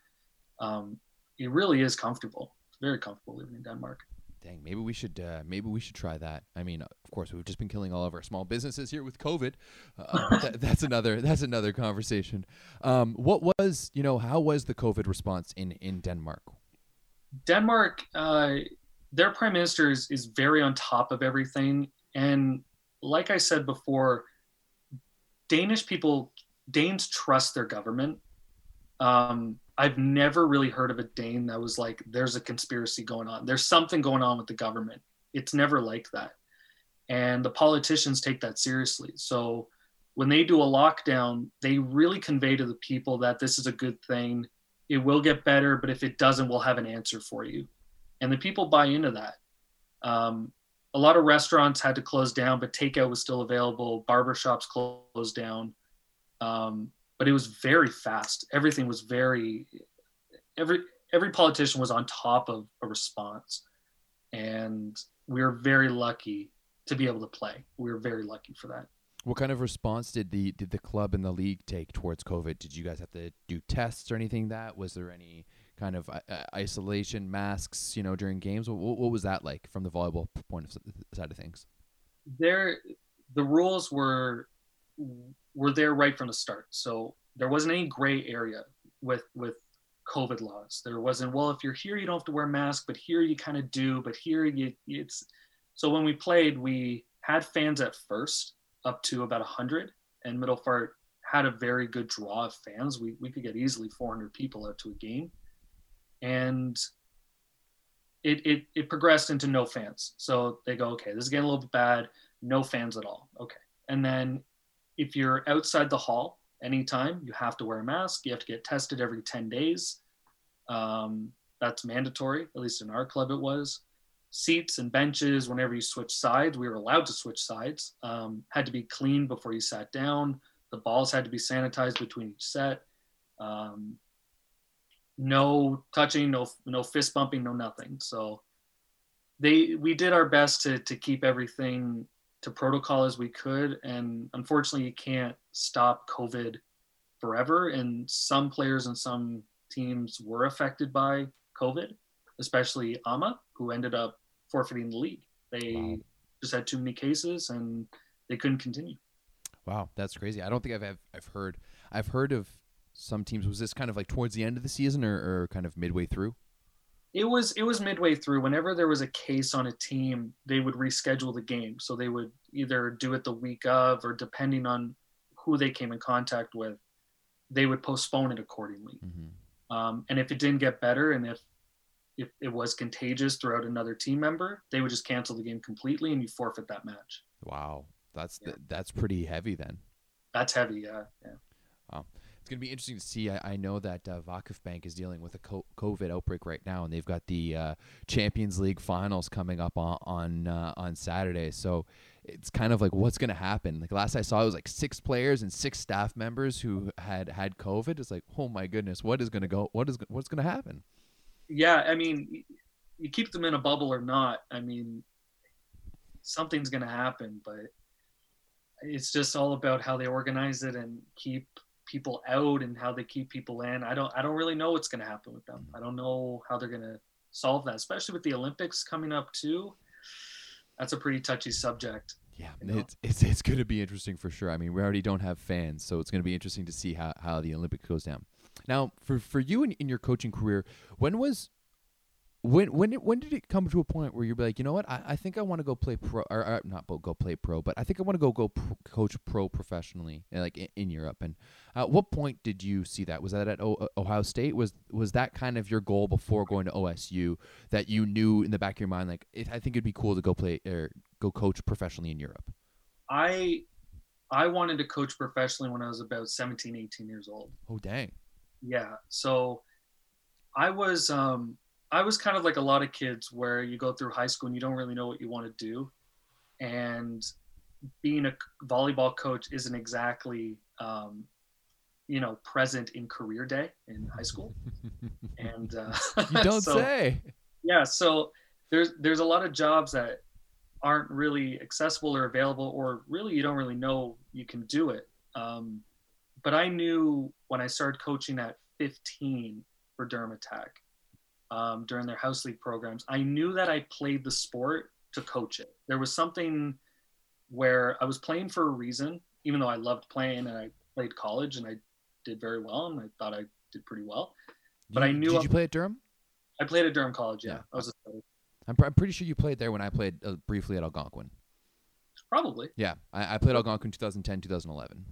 Um, it really is comfortable. It's very comfortable living in Denmark. Dang, maybe we should uh, maybe we should try that. I mean, of course, we've just been killing all of our small businesses here with COVID. Uh, that, that's another that's another conversation. Um, what was you know how was the COVID response in in Denmark? Denmark, uh, their prime minister is, is very on top of everything, and like I said before, Danish people Danes trust their government. Um, I've never really heard of a Dane that was like, there's a conspiracy going on. There's something going on with the government. It's never like that. And the politicians take that seriously. So when they do a lockdown, they really convey to the people that this is a good thing. It will get better, but if it doesn't, we'll have an answer for you. And the people buy into that. Um, a lot of restaurants had to close down, but takeout was still available. Barbershops closed down. Um, but it was very fast. Everything was very every every politician was on top of a response, and we were very lucky to be able to play. We were very lucky for that. What kind of response did the did the club and the league take towards COVID? Did you guys have to do tests or anything? That was there any kind of uh, isolation masks, you know, during games? What, what was that like from the volleyball point of side of things? There, the rules were were there right from the start. So there wasn't any gray area with with COVID laws. There wasn't, well, if you're here, you don't have to wear a mask, but here you kind of do, but here you, it's. So when we played, we had fans at first up to about 100, and Middelfart had a very good draw of fans. We, we could get easily 400 people out to a game. And it, it, it progressed into no fans. So they go, okay, this is getting a little bit bad. No fans at all. Okay. And then if you're outside the hall anytime, you have to wear a mask. You have to get tested every 10 days. Um, that's mandatory, at least in our club it was. Seats and benches, whenever you switch sides, we were allowed to switch sides, um, had to be cleaned before you sat down. The balls had to be sanitized between each set. Um, no touching, no no fist bumping, no nothing. So they we did our best to to keep everything to protocol as we could. And unfortunately, you can't stop COVID forever. And some players and some teams were affected by COVID, especially AMA, who ended up forfeiting the league. They wow. just had too many cases and they couldn't continue. Wow, that's crazy. I don't think I've I've heard I've heard of some teams. Was this kind of like towards the end of the season or, or kind of midway through? It was it was midway through. Whenever there was a case on a team they would reschedule the game. So they would either do it the week of or depending on who they came in contact with they would postpone it accordingly. Mm-hmm. um, and if it didn't get better and if if it was contagious throughout another team member they would just cancel the game completely and you forfeit that match. Wow. That's yeah. that's pretty heavy then. That's heavy yeah yeah. Wow going to be interesting to see. I, I know that uh, Bank is dealing with a COVID outbreak right now, and they've got the uh, Champions League finals coming up on on, uh, on Saturday. So it's kind of like what's going to happen. Like last I saw, it was like six players and six staff members who had had COVID. It's like, oh my goodness, what is going to go? What is what's going to happen? Yeah, I mean, you keep them in a bubble or not. I mean, something's going to happen, but it's just all about how they organize it and keep people out and how they keep people in. I don't I don't really know what's going to happen with them. I don't know how they're going to solve that, especially with the Olympics coming up too. That's a pretty touchy subject. Yeah, you know? it's it's it's going to be interesting for sure. I mean, we already don't have fans, so it's going to be interesting to see how how the Olympics goes down. Now, for for you in, in your coaching career, when was when when it, when did it come to a point where you're like, you know what, I, I think I want to go play pro or, or not go play pro, but I think I want to go go pro, coach pro professionally, eh, like in, in Europe. And at what point did you see that? Was that at o- Ohio State? Was was that kind of your goal before going to OSU that you knew in the back of your mind, like it, I think it'd be cool to go play or go coach professionally in Europe? I I wanted to coach professionally when I was about 17, 18 years old. Oh dang. Yeah. So I was um I was kind of like a lot of kids where you go through high school and you don't really know what you want to do. And being a volleyball coach isn't exactly, um, you know, present in career day in high school. and uh, you don't so, say. Yeah. So there's, there's a lot of jobs that aren't really accessible or available, or really you don't really know you can do it. Um, but I knew when I started coaching at 15 for Attack um, during their house league programs, I knew that I played the sport to coach it. There was something where I was playing for a reason, even though I loved playing and I played college and I did very well and I thought I did pretty well. But You- I knew Did I- you play at Durham? I played at Durham College. Yeah, Yeah. I was a. I'm, pr- I'm pretty sure you played there when I played uh, briefly at Algonquin. probably. Yeah, I, I played Algonquin 2010, 2011.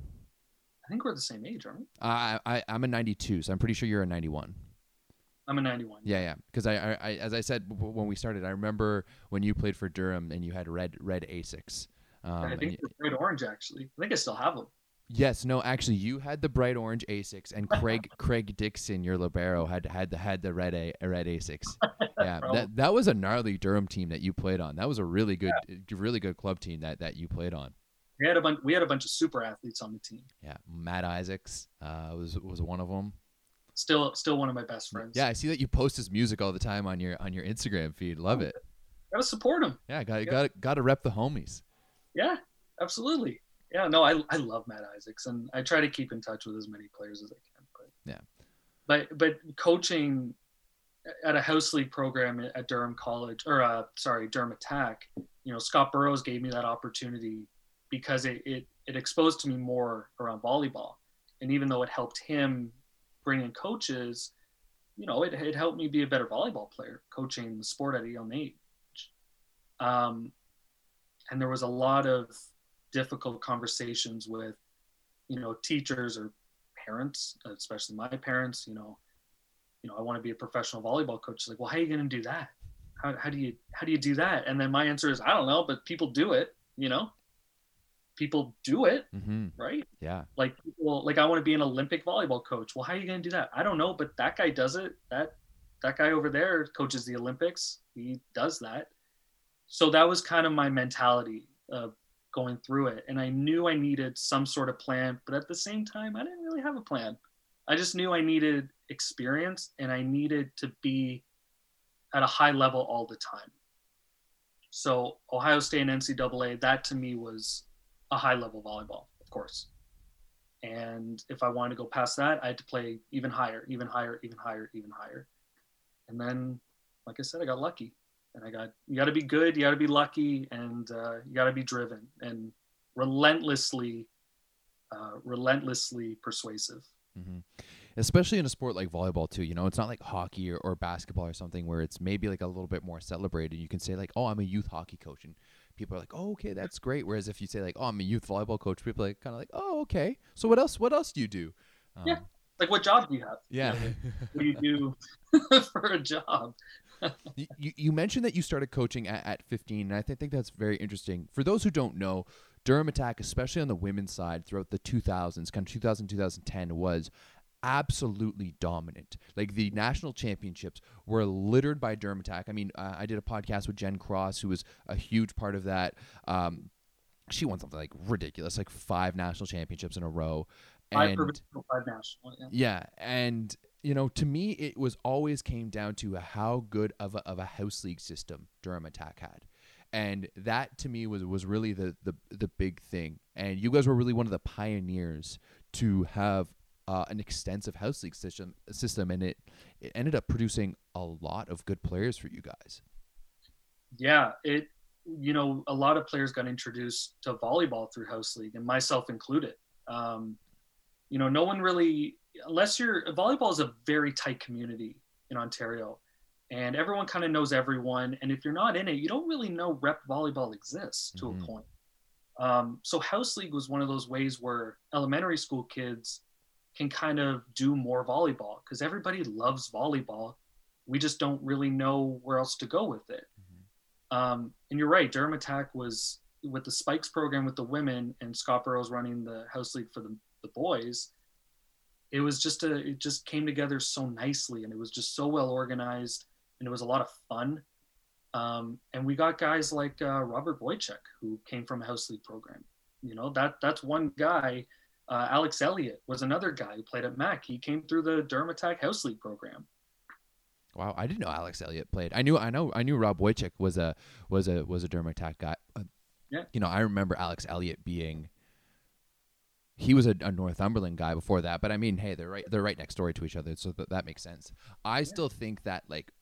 I think we're the same age, aren't we? I, I I'm a 92, so I'm pretty sure you're a 91. I'm a 91. Yeah, yeah. Because I, I, I, as I said w- when we started, I remember when you played for Durham and you had red, red Asics. Um, I think y- they're bright orange actually. I think I still have them. yes, no, actually, you had the bright orange Asics, and Craig, Craig Dixon, your libero, had had the had the red a red Asics. Yeah, that that was a gnarly Durham team that you played on. That was a really good, really good club team that that you played on. We had a bunch. We had a bunch of super athletes on the team. Yeah, Matt Isaacs uh, was was one of them. Still, still one of my best friends. Yeah, I see that you post his music all the time on your on your Instagram feed. Love it. gotta support him. Yeah, got got got to rep the homies. Yeah, absolutely. Yeah, no, I I love Matt Isaacs, and I try to keep in touch with as many players as I can. But Yeah. but but coaching at a house league program at Durham College, or uh, sorry, Durham Attack, you know, Scott Burrows gave me that opportunity because it it it exposed to me more around volleyball, and even though it helped him bring in coaches, you know, it it helped me be a better volleyball player, coaching the sport at a young age. Um, and there was a lot of difficult conversations with you know teachers or parents especially my parents you know you know i want to be a professional volleyball coach. Like well how are you going to do that? How, how do you how do you do that? And then my answer is i don't know but people do it you know people do it Mm-hmm. right? Yeah. like people like i want to be an olympic volleyball coach. Well how are you going to do that? I don't know but that guy does it. That that guy over there coaches the olympics. He does that. So that was kind of my mentality of going through it. And i knew i needed some sort of plan but at the same time i didn't really have a plan. I just knew i needed experience and i needed to be at a high level all the time. So ohio state and ncaa that to me was a high level volleyball of course and if i wanted to go past that i had to play even higher even higher even higher even higher and then like i said i got lucky and I got you got to be good, you got to be lucky, and uh, you got to be driven and relentlessly, uh, relentlessly persuasive. hmm Especially in a sport like volleyball too. You know, it's not like hockey or, or basketball or something where it's maybe like a little bit more celebrated. You can say like, "Oh, I'm a youth hockey coach," and people are like, "Oh, okay, that's great." Whereas if you say like, "Oh, I'm a youth volleyball coach," people are like kind of like, "Oh, okay. So what else? What else do you do?" Um, Yeah. Like, what job do you have? Yeah. What do you do for a job? you, you- mentioned that you started coaching at, at 15, and I think, think that's very interesting. For those who don't know, Durham Attack, especially on the women's side throughout the 2000s, kind of 2000, 2010, was absolutely dominant. Like the national championships were littered by Durham Attack. I mean, uh, I did a podcast with Jen Cross, who was a huge part of that. Um, she won something like ridiculous, like five national championships in a row. Five And provincial, five national. Yeah. yeah, and you know, to me, it was always came down to how good of a, of a house league system Durham Attack had, and that to me was was really the the the big thing. And you guys were really one of the pioneers to have uh, an extensive house league system system, and it it ended up producing a lot of good players for you guys. yeah it you know a lot of players got introduced to volleyball through house league and myself included um, you know no one really unless you're volleyball is a very tight community in ontario and everyone kind of knows everyone and if you're not in it you don't really know rep volleyball exists to Mhm. a point um, so house league was one of those ways where elementary school kids can kind of do more volleyball because everybody loves volleyball we just don't really know where else to go with it um, and you're right, Durham Attack was with the Spikes program with the women, and Scott Burrows running the house league for the, the boys. It was just a, it just came together so nicely, and it was just so well organized, and it was a lot of fun. Um, and we got guys like uh, Robert Boychuk, who came from a house league program. You know that that's one guy. Uh, Alex Elliott was another guy who played at Mac. He came through the Durham Attack house league program. Wow, I didn't know Alex Elliott played. I knew I know I knew Rob Wojcik was a was a was a Durham Attack guy. Uh, Yeah. You know, I remember Alex Elliott being he was a, a Northumberland guy before that, but I mean, hey, they're right they're right next door to each other, so that, that makes sense. I still think that like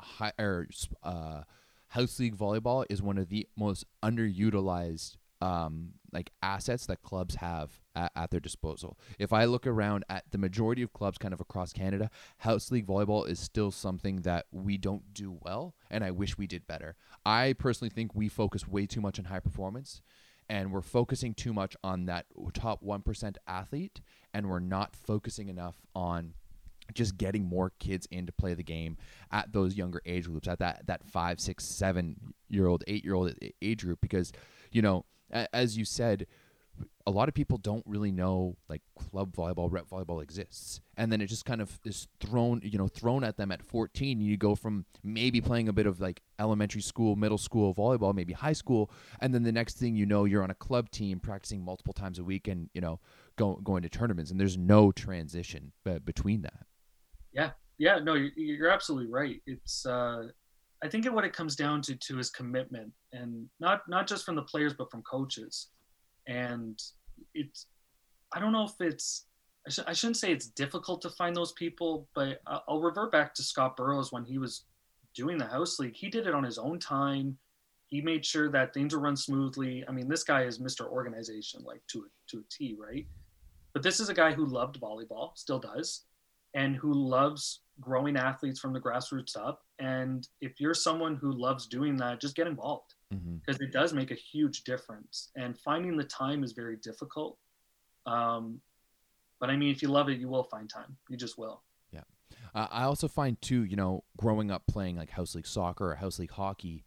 high or uh, house league volleyball is one of the most underutilized um, like assets that clubs have at, at, their disposal. If I look around at the majority of clubs kind of across Canada, house league volleyball is still something that we don't do well, and I wish we did better. I personally think we focus way too much on high performance, and we're focusing too much on that top 1% athlete, and we're not focusing enough on just getting more kids in to play the game at those younger age groups at that that five six seven year old eight year old age group because you know as you said, a lot of people don't really know like club volleyball, rep volleyball exists, and then it just kind of is thrown, you know, thrown at them at 14. You go from maybe playing a bit of like elementary school, middle school volleyball, maybe high school, and then the next thing you know, you're on a club team practicing multiple times a week, and you know, go, going to tournaments, and there's no transition between that. Yeah, yeah, no, you're absolutely right. It's uh, I think what it comes down to too is commitment, and not not just from the players but from coaches. And it's I don't know if it's I, sh- I shouldn't say it's difficult to find those people, but I'll revert back to Scott Burrows when he was doing the house league. He did it on his own time. He made sure that things were run smoothly. I mean, this guy is Mr. Organization, like to a, to a T, right? But this is a guy who loved volleyball, still does, and who loves growing athletes from the grassroots up. And if you're someone who loves doing that, just get involved because mm-hmm. it does make a huge difference. And finding the time is very difficult. Um, but I mean, if you love it, you will find time. You just will. Yeah. Uh, I also find too, you know, growing up playing like house league soccer or house league hockey,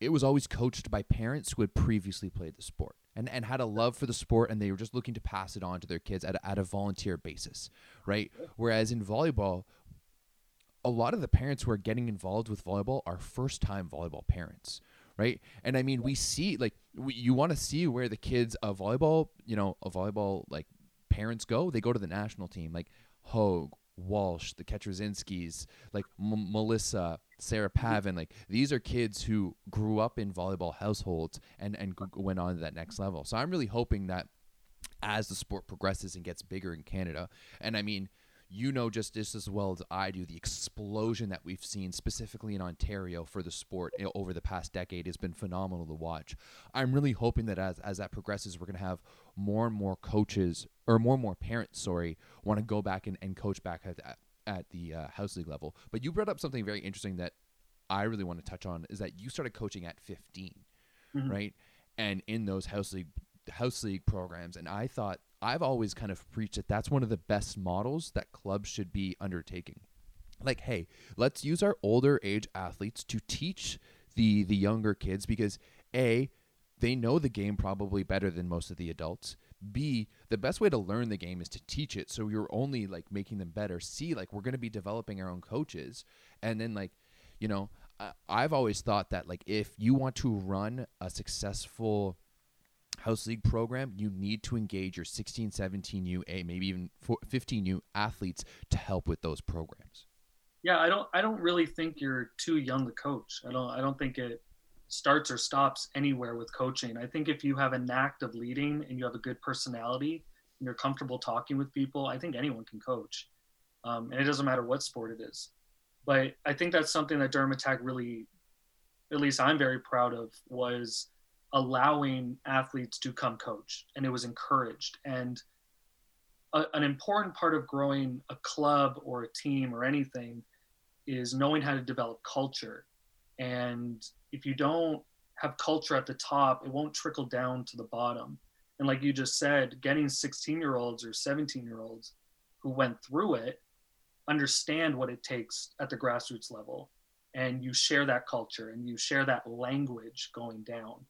it was always coached by parents who had previously played the sport and, and had a love for the sport and they were just looking to pass it on to their kids at a, at a volunteer basis, right? Whereas in volleyball, a lot of the parents who are getting involved with volleyball are first time volleyball parents right and i mean we see like we, you want to see where the kids of volleyball you know of volleyball like parents go they go to the national team like hoag walsh the ketrazinskis like M- melissa sarah pavan like these are kids who grew up in volleyball households and and went on to that next level so i'm really hoping that as the sport progresses and gets bigger in canada and i mean you know just just as well as I do the explosion that we've seen specifically in Ontario for the sport eh, over the past decade has been phenomenal to watch. I'm really hoping that as as that progresses, we're going to have more and more coaches or more and more parents, sorry, want to go back and, and coach back at at, at the uh, house league level. But you brought up something very interesting that I really want to touch on is that you started coaching at 15, mm-hmm. right? And in those house league house league programs, and I thought I've always kind of preached that that's one of the best models that clubs should be undertaking. Like, hey, let's use our older age athletes to teach the the younger kids because a they know the game probably better than most of the adults. B, the best way to learn the game is to teach it. So you're only like making them better. C, like we're going to be developing our own coaches. And then like, you know, I've always thought that like if you want to run a successful house league program, you need to engage your 16, 17U, A, maybe even 15U athletes to help with those programs. Yeah, I don't I don't really think you're too young to coach. I don't I don't think it starts or stops anywhere with coaching. I think if you have a knack of leading and you have a good personality and you're comfortable talking with people, I think anyone can coach. Um, and it doesn't matter what sport it is. But I think that's something that Durham Attack really, at least I'm very proud of, was allowing athletes to come coach and it was encouraged and a, an important part of growing a club or a team or anything is knowing how to develop culture and if you don't have culture at the top it won't trickle down to the bottom. And like you just said getting 16 year olds or 17 year olds who went through it understand what it takes at the grassroots level. And you share that culture and you share that language going down.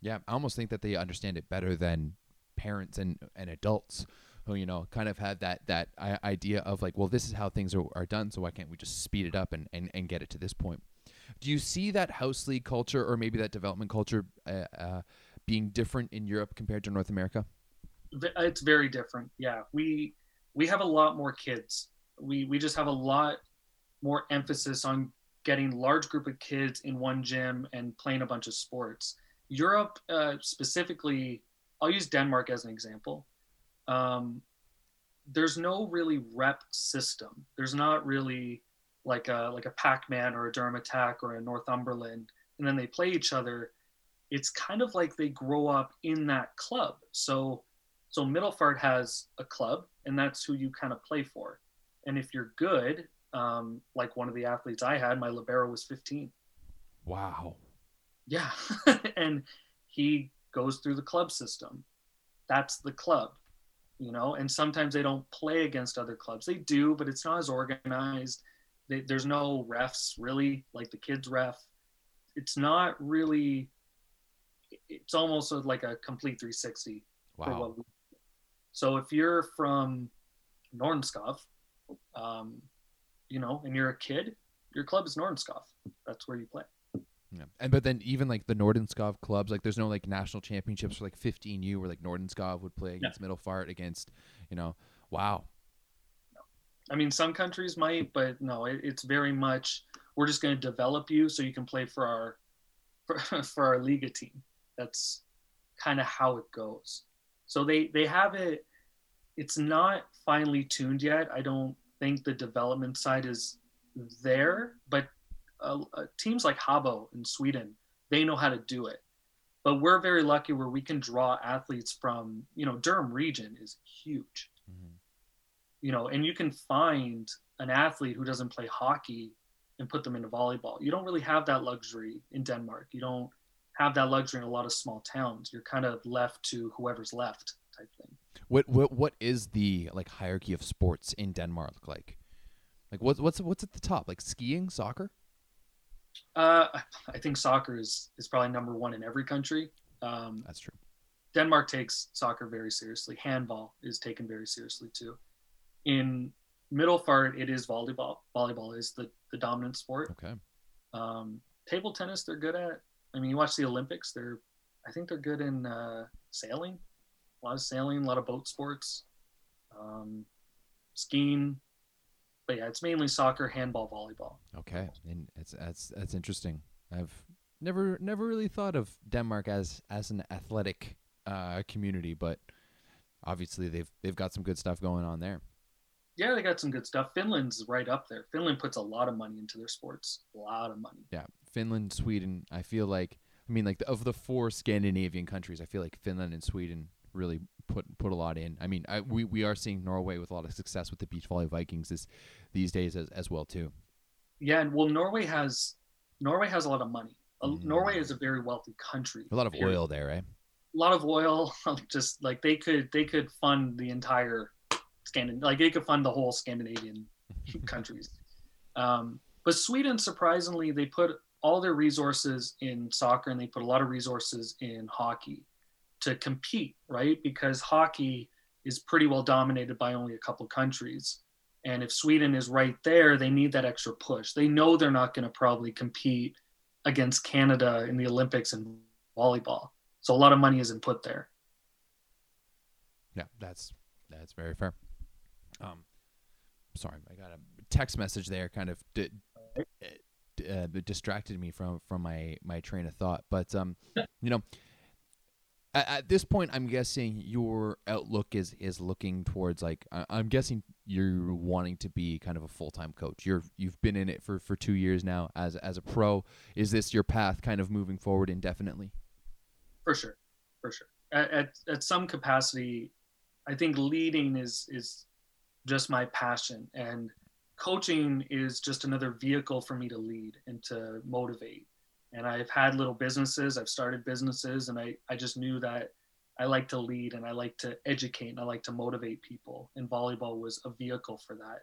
Yeah, I almost think that they understand it better than parents and and adults who you know kind of had that that uh, idea of like, well, this is how things are, are done, so why can't we just speed it up and, and and get it to this point? Do you see that house league culture or maybe that development culture uh, uh, being different in Europe compared to North America? It's very different. Yeah, we we have a lot more kids. We we just have a lot more emphasis on getting large group of kids in one gym and playing a bunch of sports Europe, uh, specifically, I'll use Denmark as an example. Um, there's no really rep system. There's not really like a like a Pakmen or a Durham Attack or a Northumberland, and then they play each other, it's kind of like they grow up in that club. So so Middelfart has a club, and that's who you kind of play for. And if you're good, um, like one of the athletes I had, my libero was 15. Wow. Yeah, and he goes through the club system. That's the club, you know. And sometimes they don't play against other clubs. They do, but it's not as organized. They, there's no refs really, like the kids ref. It's not really. It's almost like a complete 360 Wow. we, so if you're from Nordenskov, um, you know, and you're a kid, your club is Nordenskov. That's where you play. Yeah. And but then even like the Nordenskov clubs, like there's no like national championships for like 15U where like Nordenskov would play against Middelfart against, you know, wow. I mean, some countries might, but no, it, it's very much we're just going to develop you so you can play for our for, for our Liga team. That's kind of how it goes. So they they have it. It's not finely tuned yet. I don't think the development side is there, but uh, uh, teams like Habo in Sweden, they know how to do it. But we're very lucky where we can draw athletes from, you know, Durham region is huge. Mhm. You know, and you can find an athlete who doesn't play hockey and put them into volleyball. You don't really have that luxury in Denmark. You don't have that luxury in a lot of small towns. You're kind of left to whoever's left type thing. What what what is the like hierarchy of sports in Denmark like? Like what's what's what's at the top? Like skiing, soccer? Uh, I think soccer is is probably number one in every country. Um, That's true. Denmark takes soccer very seriously. Handball is taken very seriously too. In Middelfart, it is volleyball. Volleyball is the, the dominant sport. Okay. Um, table tennis, they're good at. I mean, you watch the Olympics. They're, I think they're good in uh, sailing. A lot of sailing, a lot of boat sports, um, skiing. But yeah, it's mainly soccer, handball, volleyball. Okay. And it's that's that's interesting. I've never never really thought of Denmark as as an athletic uh community, but obviously they've they've got some good stuff going on there. Yeah, they got some good stuff. Finland's right up there. Finland puts a lot of money into their sports. A lot of money. Yeah, Finland, Sweden. I feel like I mean like the, of the four Scandinavian countries, I feel like Finland and Sweden really put put a lot in. I mean, I, we we are seeing Norway with a lot of success with the beach volley Vikings this these days as as well too. Yeah, and well, Norway has Norway has a lot of money. Uh, Mm. Norway is a very wealthy country. A lot of oil there, eh? A lot of oil. Just like they could they could fund the entire Scandin like they could fund the whole Scandinavian countries. Um, but Sweden, surprisingly, they put all their resources in soccer and they put a lot of resources in hockey to compete, right? Because hockey is pretty well dominated by only a couple countries. And if Sweden is right there, they need that extra push. They know they're not going to probably compete against Canada in the Olympics and volleyball. So a lot of money isn't put there. Yeah, that's that's very fair. Um, sorry, I got a text message there, kind of di- uh, uh, distracted me from from my my train of thought. But um, you know, at, at this point, I'm guessing your outlook is is looking towards like I, I'm guessing you're wanting to be kind of a full time coach. You're you've been in it for for two years now as as a pro. Is this your path, kind of moving forward indefinitely? For sure, for sure. At, at, at some capacity, I think leading is is just my passion, and coaching is just another vehicle for me to lead and to motivate. And I've had little businesses, I've started businesses, and I I just knew that I like to lead and I like to educate and I like to motivate people. And volleyball was a vehicle for that.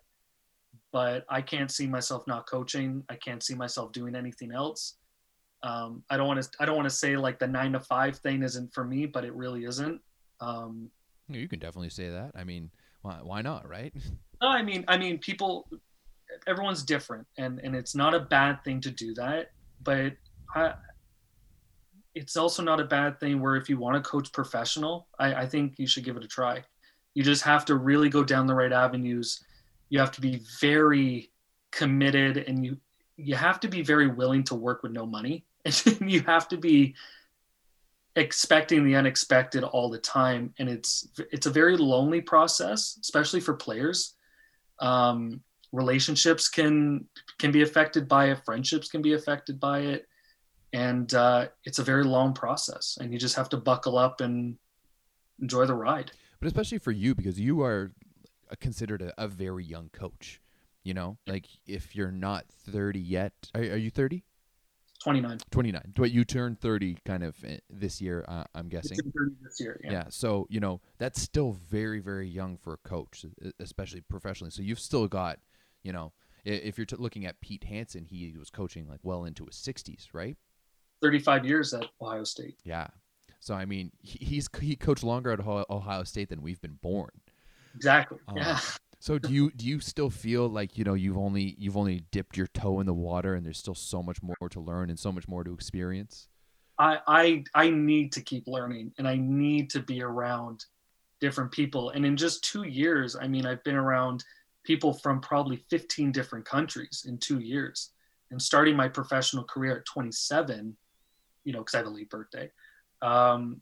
But I can't see myself not coaching. I can't see myself doing anything else. Um, I don't want to. I don't want to say like the nine to five thing isn't for me, but it really isn't. Um, You can definitely say that. I mean, why why not, right? no, I mean, I mean, people, everyone's different, and and it's not a bad thing to do that. But I, it's also not a bad thing where if you want to coach professional, I, I think you should give it a try. You just have to really go down the right avenues. You have to be very committed, and you you have to be very willing to work with no money, and you have to be expecting the unexpected all the time and it's it's a very lonely process especially for players. Um, relationships can can be affected by it friendships can be affected by it and uh, it's a very long process and you just have to buckle up and enjoy the ride. But especially for you because you are considered a, a very young coach you know? Like if you're not 30 yet are, are you 30 29 29 but you turned 30 kind of eh, this year uh, i'm guessing? this year yeah. yeah so you know that's still very very young for a coach especially professionally. So you've still got you know if you're t- looking at pete hanson he was coaching like well into his 60s right? 35 years at ohio state. Yeah. So i mean he's he coached longer at ohio state than we've been born. Exactly. Um, yeah so do you do you still feel like you know you've only you've only dipped your toe in the water and there's still so much more to learn and so much more to experience? I I I need to keep learning and I need to be around different people. And in just two years, I mean, I've been around people from probably 15 different countries in two years. And starting my professional career at 27, you know, because I have a late birthday, um,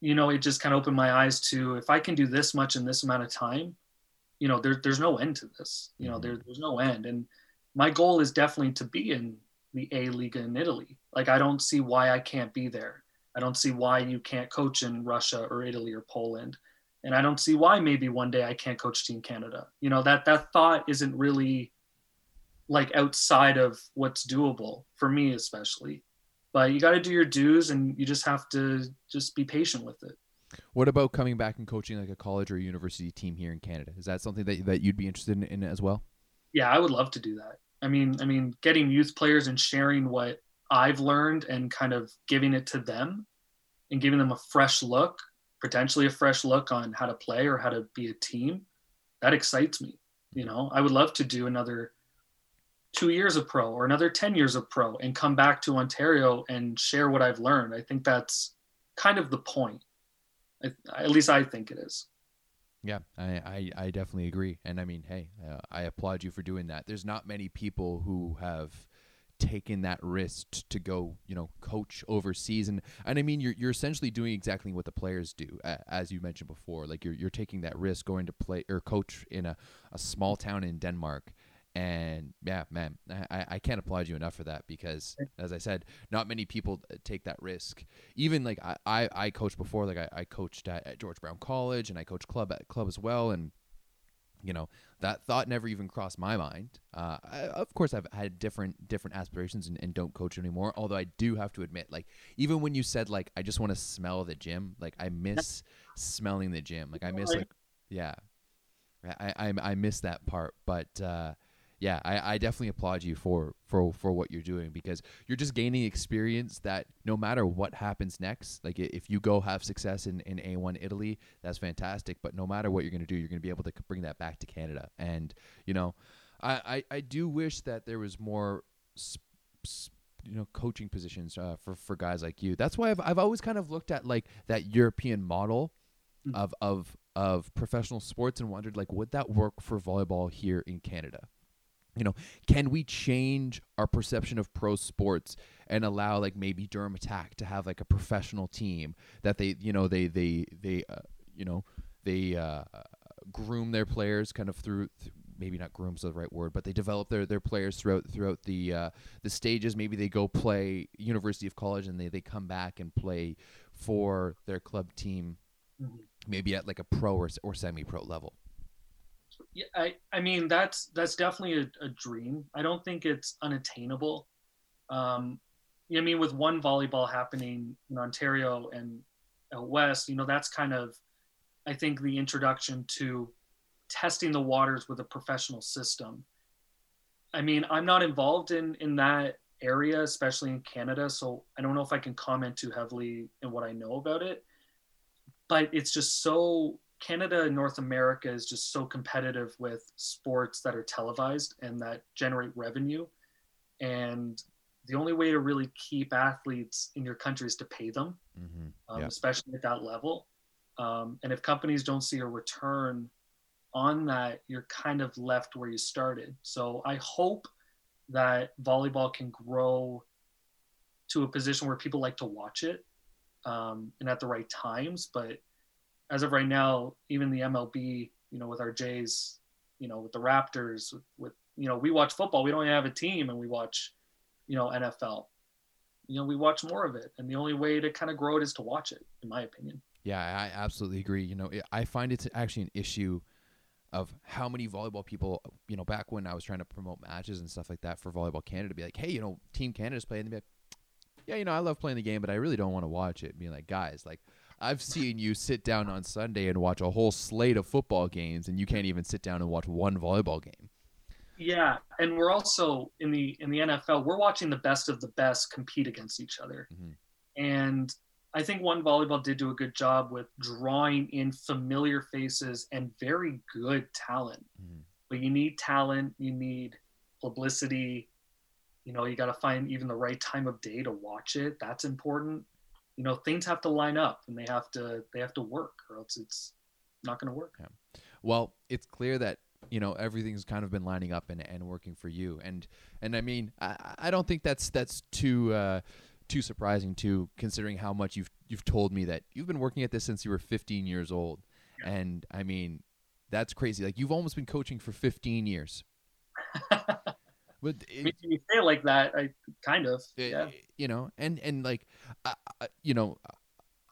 you know, it just kind of opened my eyes to if I can do this much in this amount of time, you know, there, there's no end to this. You know, mm-hmm. there, there's no end. And my goal is definitely to be in the A League in Italy. Like, I don't see why I can't be there. I don't see why you can't coach in Russia or Italy or Poland. And I don't see why maybe one day I can't coach Team Canada. You know, that, that thought isn't really like outside of what's doable for me, especially. But you got to do your dues and you just have to just be patient with it. What about coming back and coaching like a college or university team here in Canada? Is that something that that you'd be interested in, in as well? Yeah, I would love to do that. I mean, I mean, getting youth players and sharing what I've learned and kind of giving it to them and giving them a fresh look, potentially a fresh look on how to play or how to be a team. That excites me. You know, I would love to do another two years of pro or another 10 years of pro and come back to Ontario and share what I've learned. I think that's kind of the point at least I think it is. Yeah, I, I, I definitely agree. And I mean, hey, uh, I applaud you for doing that. There's not many people who have taken that risk to go, you know, coach overseas. And, and I mean, you're, you're essentially doing exactly what the players do, as you mentioned before. Like you're, you're taking that risk going to play or coach in a, a small town in Denmark and yeah, man, I, I can't applaud you enough for that because, as I said, not many people uh, take that risk. Even like I, I, I coached before, like I, I coached at, at George Brown College and I coached club at club as well. And, you know, that thought never even crossed my mind. Uh, I, of course, I've had different different aspirations and, and don't coach anymore. Although I do have to admit, like even when you said like I just want to smell the gym, like I miss smelling the gym. Like I miss like yeah, I I, I miss that part. But uh, yeah, I, I definitely applaud you for, for for what you're doing because you're just gaining experience that no matter what happens next, like if you go have success in, in A1 Italy, that's fantastic. But no matter what you're going to do, you're going to be able to bring that back to Canada. And, you know, I, I, I do wish that there was more, sp- sp- you know, coaching positions uh, for, for guys like you. That's why I've, I've always kind of looked at like that European model mm. of, of, of professional sports and wondered like, would that work for volleyball here in Canada? You know, can we change our perception of pro sports and allow like maybe Durham Attack to have like a professional team that they, you know, they they they uh, you know, they uh, groom their players kind of through th- maybe not groom's the right word, but they develop their, their players throughout throughout the uh, the stages. Maybe they go play University of College and they, they come back and play for their club team, mm-hmm. maybe at like a pro or, or semi pro level yeah, I, I mean that's that's definitely a, a dream. I don't think it's unattainable. Um, I mean, with one volleyball happening in Ontario and out west, you know, that's kind of, I think, the introduction to testing the waters with a professional system. I mean, I'm not involved in in that area, especially in Canada, so I don't know if I can comment too heavily in what I know about it. But it's just so Canada and North America is just so competitive with sports that are televised and that generate revenue. And the only way to really keep athletes in your country is to pay them, mm-hmm. um, especially at that level. Um, and if companies don't see a return on that, you're kind of left where you started. So I hope that volleyball can grow to a position where people like to watch it um, and at the right times. But as of right now, even the MLB, you know, with our Jays, you know with the Raptors with, with you know we watch football we don't have a team and we watch you know NFL you know we watch more of it and the only way to kind of grow it is to watch it in my opinion yeah I absolutely agree you know I find it's actually an issue of how many volleyball people, you know, back when I was trying to promote matches and stuff like that for Volleyball Canada, be like, hey, you know, Team Canada's playing. Be like, yeah, you know, I love playing the game, but I really don't want to watch it. Being like, guys, like, I've seen you sit down on Sunday and watch a whole slate of football games, and you can't even sit down and watch one volleyball game. Yeah, and we're also in the in the NFL. We're watching the best of the best compete against each other, mm-hmm. and I think one volleyball did do a good job with drawing in familiar faces and very good talent. Mm. But you need talent, you need publicity. You know, you got to find even the right time of day to watch it. That's important. You know, things have to line up and they have to they have to work, or else it's not going to work. Yeah. Well, it's clear that you know everything's kind of been lining up and, and working for you, and and I mean I, I don't think that's that's too. Uh, too surprising too, considering how much you've you've told me that you've been working at this since you were 15 years old, yeah. and I mean, that's crazy. Like you've almost been coaching for 15 years. but it, you say it like that, I kind of, it, yeah. You know, and and like, you know,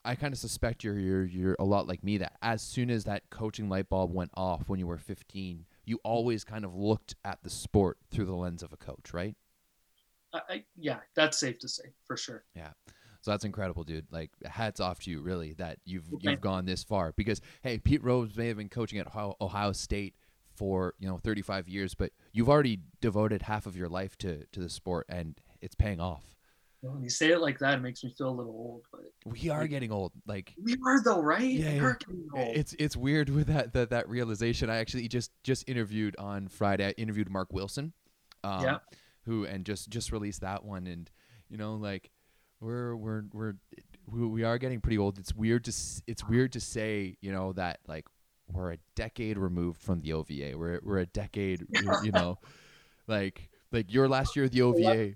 I kind of suspect you're you're you're a lot like me. That as soon as that coaching light bulb went off when you were 15, you always kind of looked at the sport through the lens of a coach, right? I, yeah, that's safe to say for sure. Yeah. So that's incredible, dude. Like hats off to you, really, that you've okay. you've gone this far. Because hey, Pete Rose may have been coaching at Ohio, Ohio State for you know 35 years, but you've already devoted half of your life to to the sport, and it's paying off. when you say it like that, it makes me feel a little old. But we are like, getting old. Like we are though, right? Yeah, yeah. It's it's weird with that, that that realization. I actually just just interviewed on Friday. I interviewed Mark Wilson. Um, yeah who and just just released that one and you know like we're we're we're we are getting pretty old it's weird to it's weird to say you know that like we're a decade removed from the OVA we're we're a decade you know like like your last year of the OVA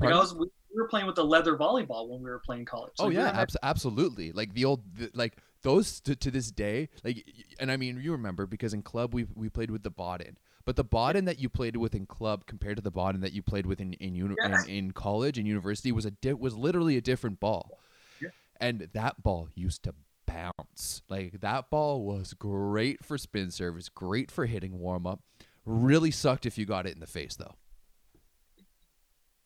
like was, we were playing with the leather volleyball when we were playing college. Oh yeah abs- absolutely. Like the old the, like those to, to this day like and i mean you remember because in club we we played with the Baden but the Baden that you played with in club compared to the Baden that you played with in in, uni- in, in, college and university was a di- was literally a different ball. Yeah. And that ball used to bounce. Like that ball was great for spin service, great for hitting warm up. Really sucked if you got it in the face though.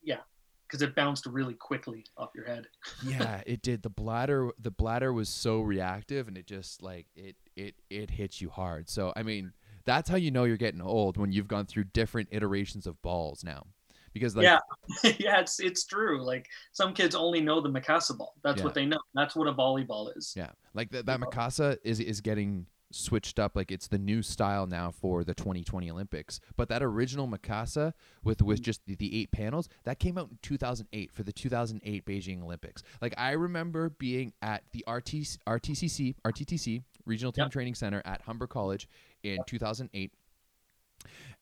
Yeah, because it bounced really quickly off your head. yeah, it did. The bladder, the bladder was so reactive, and it just like it it it hits you hard. So I mean, that's how you know you're getting old when you've gone through different iterations of balls now. Because like, yeah, yeah, it's it's true. Like some kids only know the Mikasa ball. That's yeah. what they know. That's what a volleyball is. Yeah, like the, that Mikasa is is getting switched up like it's the new style now for the 2020 Olympics. But that original Mikasa with with just the, the, eight panels that came out in 2008 for the 2008 Beijing Olympics. Like I remember being at the RT, RTCC RTTC Regional Team yep. Training Center at Humber College in 2008,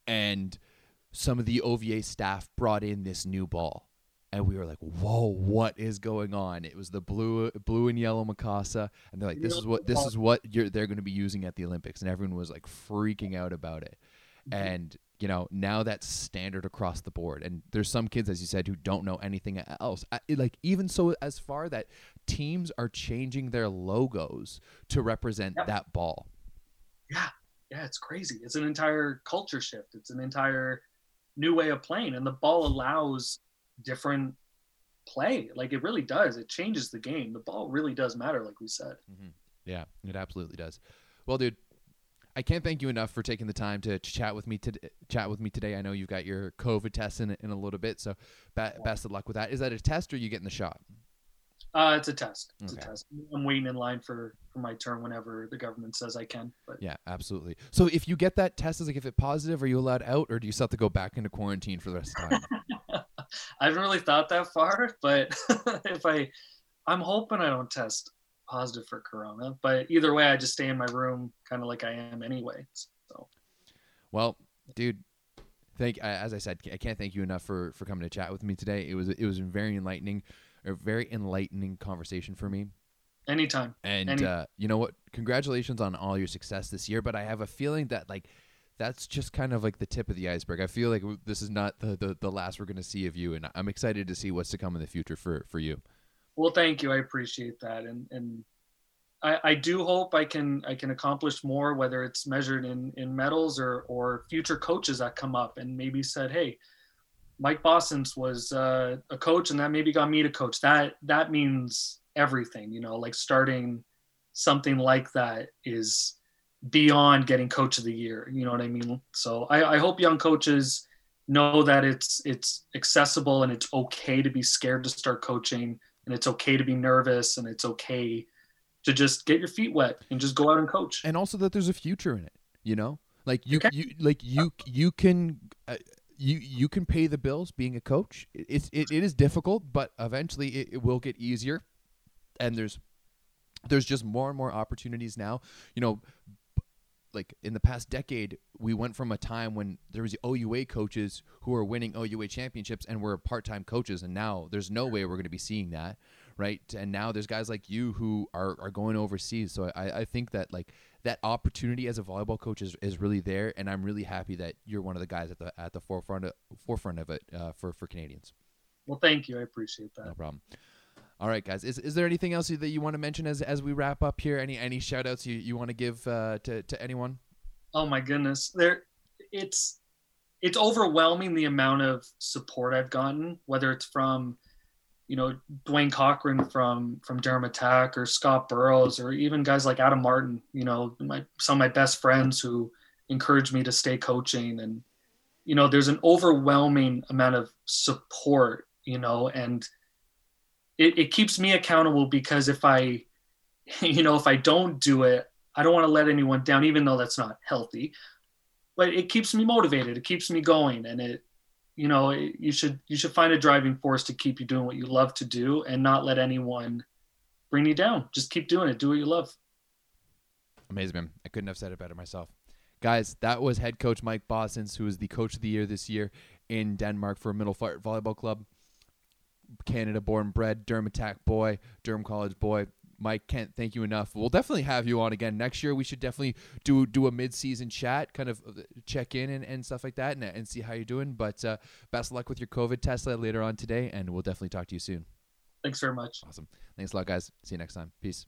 and some of the OVA staff brought in this new ball, and we were like, "Whoa, what is going on?" It was the blue, blue and yellow Mikasa, and they're like, "This is what this is what they're going to be using at the Olympics," and everyone was like freaking out about it, mm-hmm. and you know now that's standard across the board and there's some kids as you said who don't know anything else like even so as far that teams are changing their logos to represent yep. that ball yeah yeah, it's crazy. It's an entire culture shift. It's an entire new way of playing, and the ball allows different play. Like it really does. It changes the game. The ball really does matter, like we said. Mm-hmm. Yeah, it absolutely does. Well, dude, I can't thank you enough for taking the time to chat with me to chat with me today. I know you've got your COVID test in in a little bit, so ba- best of luck with that. Is that a test or you getting the shot? Uh, it's a test. It's okay. a test. I'm waiting in line for for my turn whenever the government says I can. But yeah, absolutely. So if you get that test, is like if it's positive, are you allowed out, or do you still have to go back into quarantine for the rest of the time? I haven't really thought that far, but if I, I'm hoping I don't test positive for corona. But either way, I just stay in my room, kind of like I am anyway. So. Well, dude, thank as I said, I can't thank you enough for for coming to chat with me today. It was it was very enlightening a very enlightening conversation for me. Anytime. And Uh, you know what? Congratulations on all your success this year. But I have a feeling that like that's just kind of like the tip of the iceberg. I feel like this is not the the, the last we're going to see of you, and I'm excited to see what's to come in the future for for you. Well, thank you. I appreciate that, and and I, I do hope I can I can accomplish more, whether it's measured in in medals or or future coaches that come up and maybe said, hey. Mike Bossence was uh, a coach, and that maybe got me to coach. That that means everything, you know. Like starting something like that is beyond getting coach of the year. You know what I mean? So I, I hope young coaches know that it's it's accessible and it's okay to be scared to start coaching and it's okay to be nervous and it's okay to just get your feet wet and just go out and coach. And also that there's a future in it, you know? Like you okay. you like you you can uh, you you can pay the bills being a coach. It's it, it is difficult, but eventually it, it will get easier. And there's there's just more and more opportunities now. You know, like in the past decade, we went from a time when there was OUA coaches who were winning OUA championships and were part-time coaches, and now there's no way we're going to be seeing that, right? And now there's guys like you who are, are going overseas. So I, I think that like that opportunity as a volleyball coach is, is really there, and I'm really happy that you're one of the guys at the at the forefront of, forefront of it uh, for for Canadians. Well, thank you. I appreciate that. No problem. All right, guys. Is, is there anything else that you want to mention as, as we wrap up here? Any any shout outs you, you want to give uh, to, to anyone? Oh my goodness. There it's it's overwhelming the amount of support I've gotten, whether it's from, you know, Dwayne Cochran from from Durham Attack or Scott Burrows or even guys like Adam Martin, you know, my some of my best friends who encouraged me to stay coaching and you know, there's an overwhelming amount of support, you know, and it, it keeps me accountable because if I, you know, if I don't do it, I don't want to let anyone down, even though that's not healthy. But it keeps me motivated. It keeps me going, and it, you know, you should you should find a driving force to keep you doing what you love to do, and not let anyone bring you down. Just keep doing it. Do what you love. Amazing, man. I couldn't have said it better myself. Guys, that was head coach Mike Bossence, who was the coach of the year this year in Denmark for Middle Volleyball Club. Canada born bred, Durham Attack boy, Durham College boy. Mike, can't thank you enough. We'll definitely have you on again next year. We should definitely do do a mid season chat, kind of uh, check in and, and stuff like that, and, and see how you're doing. But uh, best of luck with your COVID test later on today, and we'll definitely talk to you soon. Thanks very much. Awesome. Thanks a lot, guys. See you next time. Peace.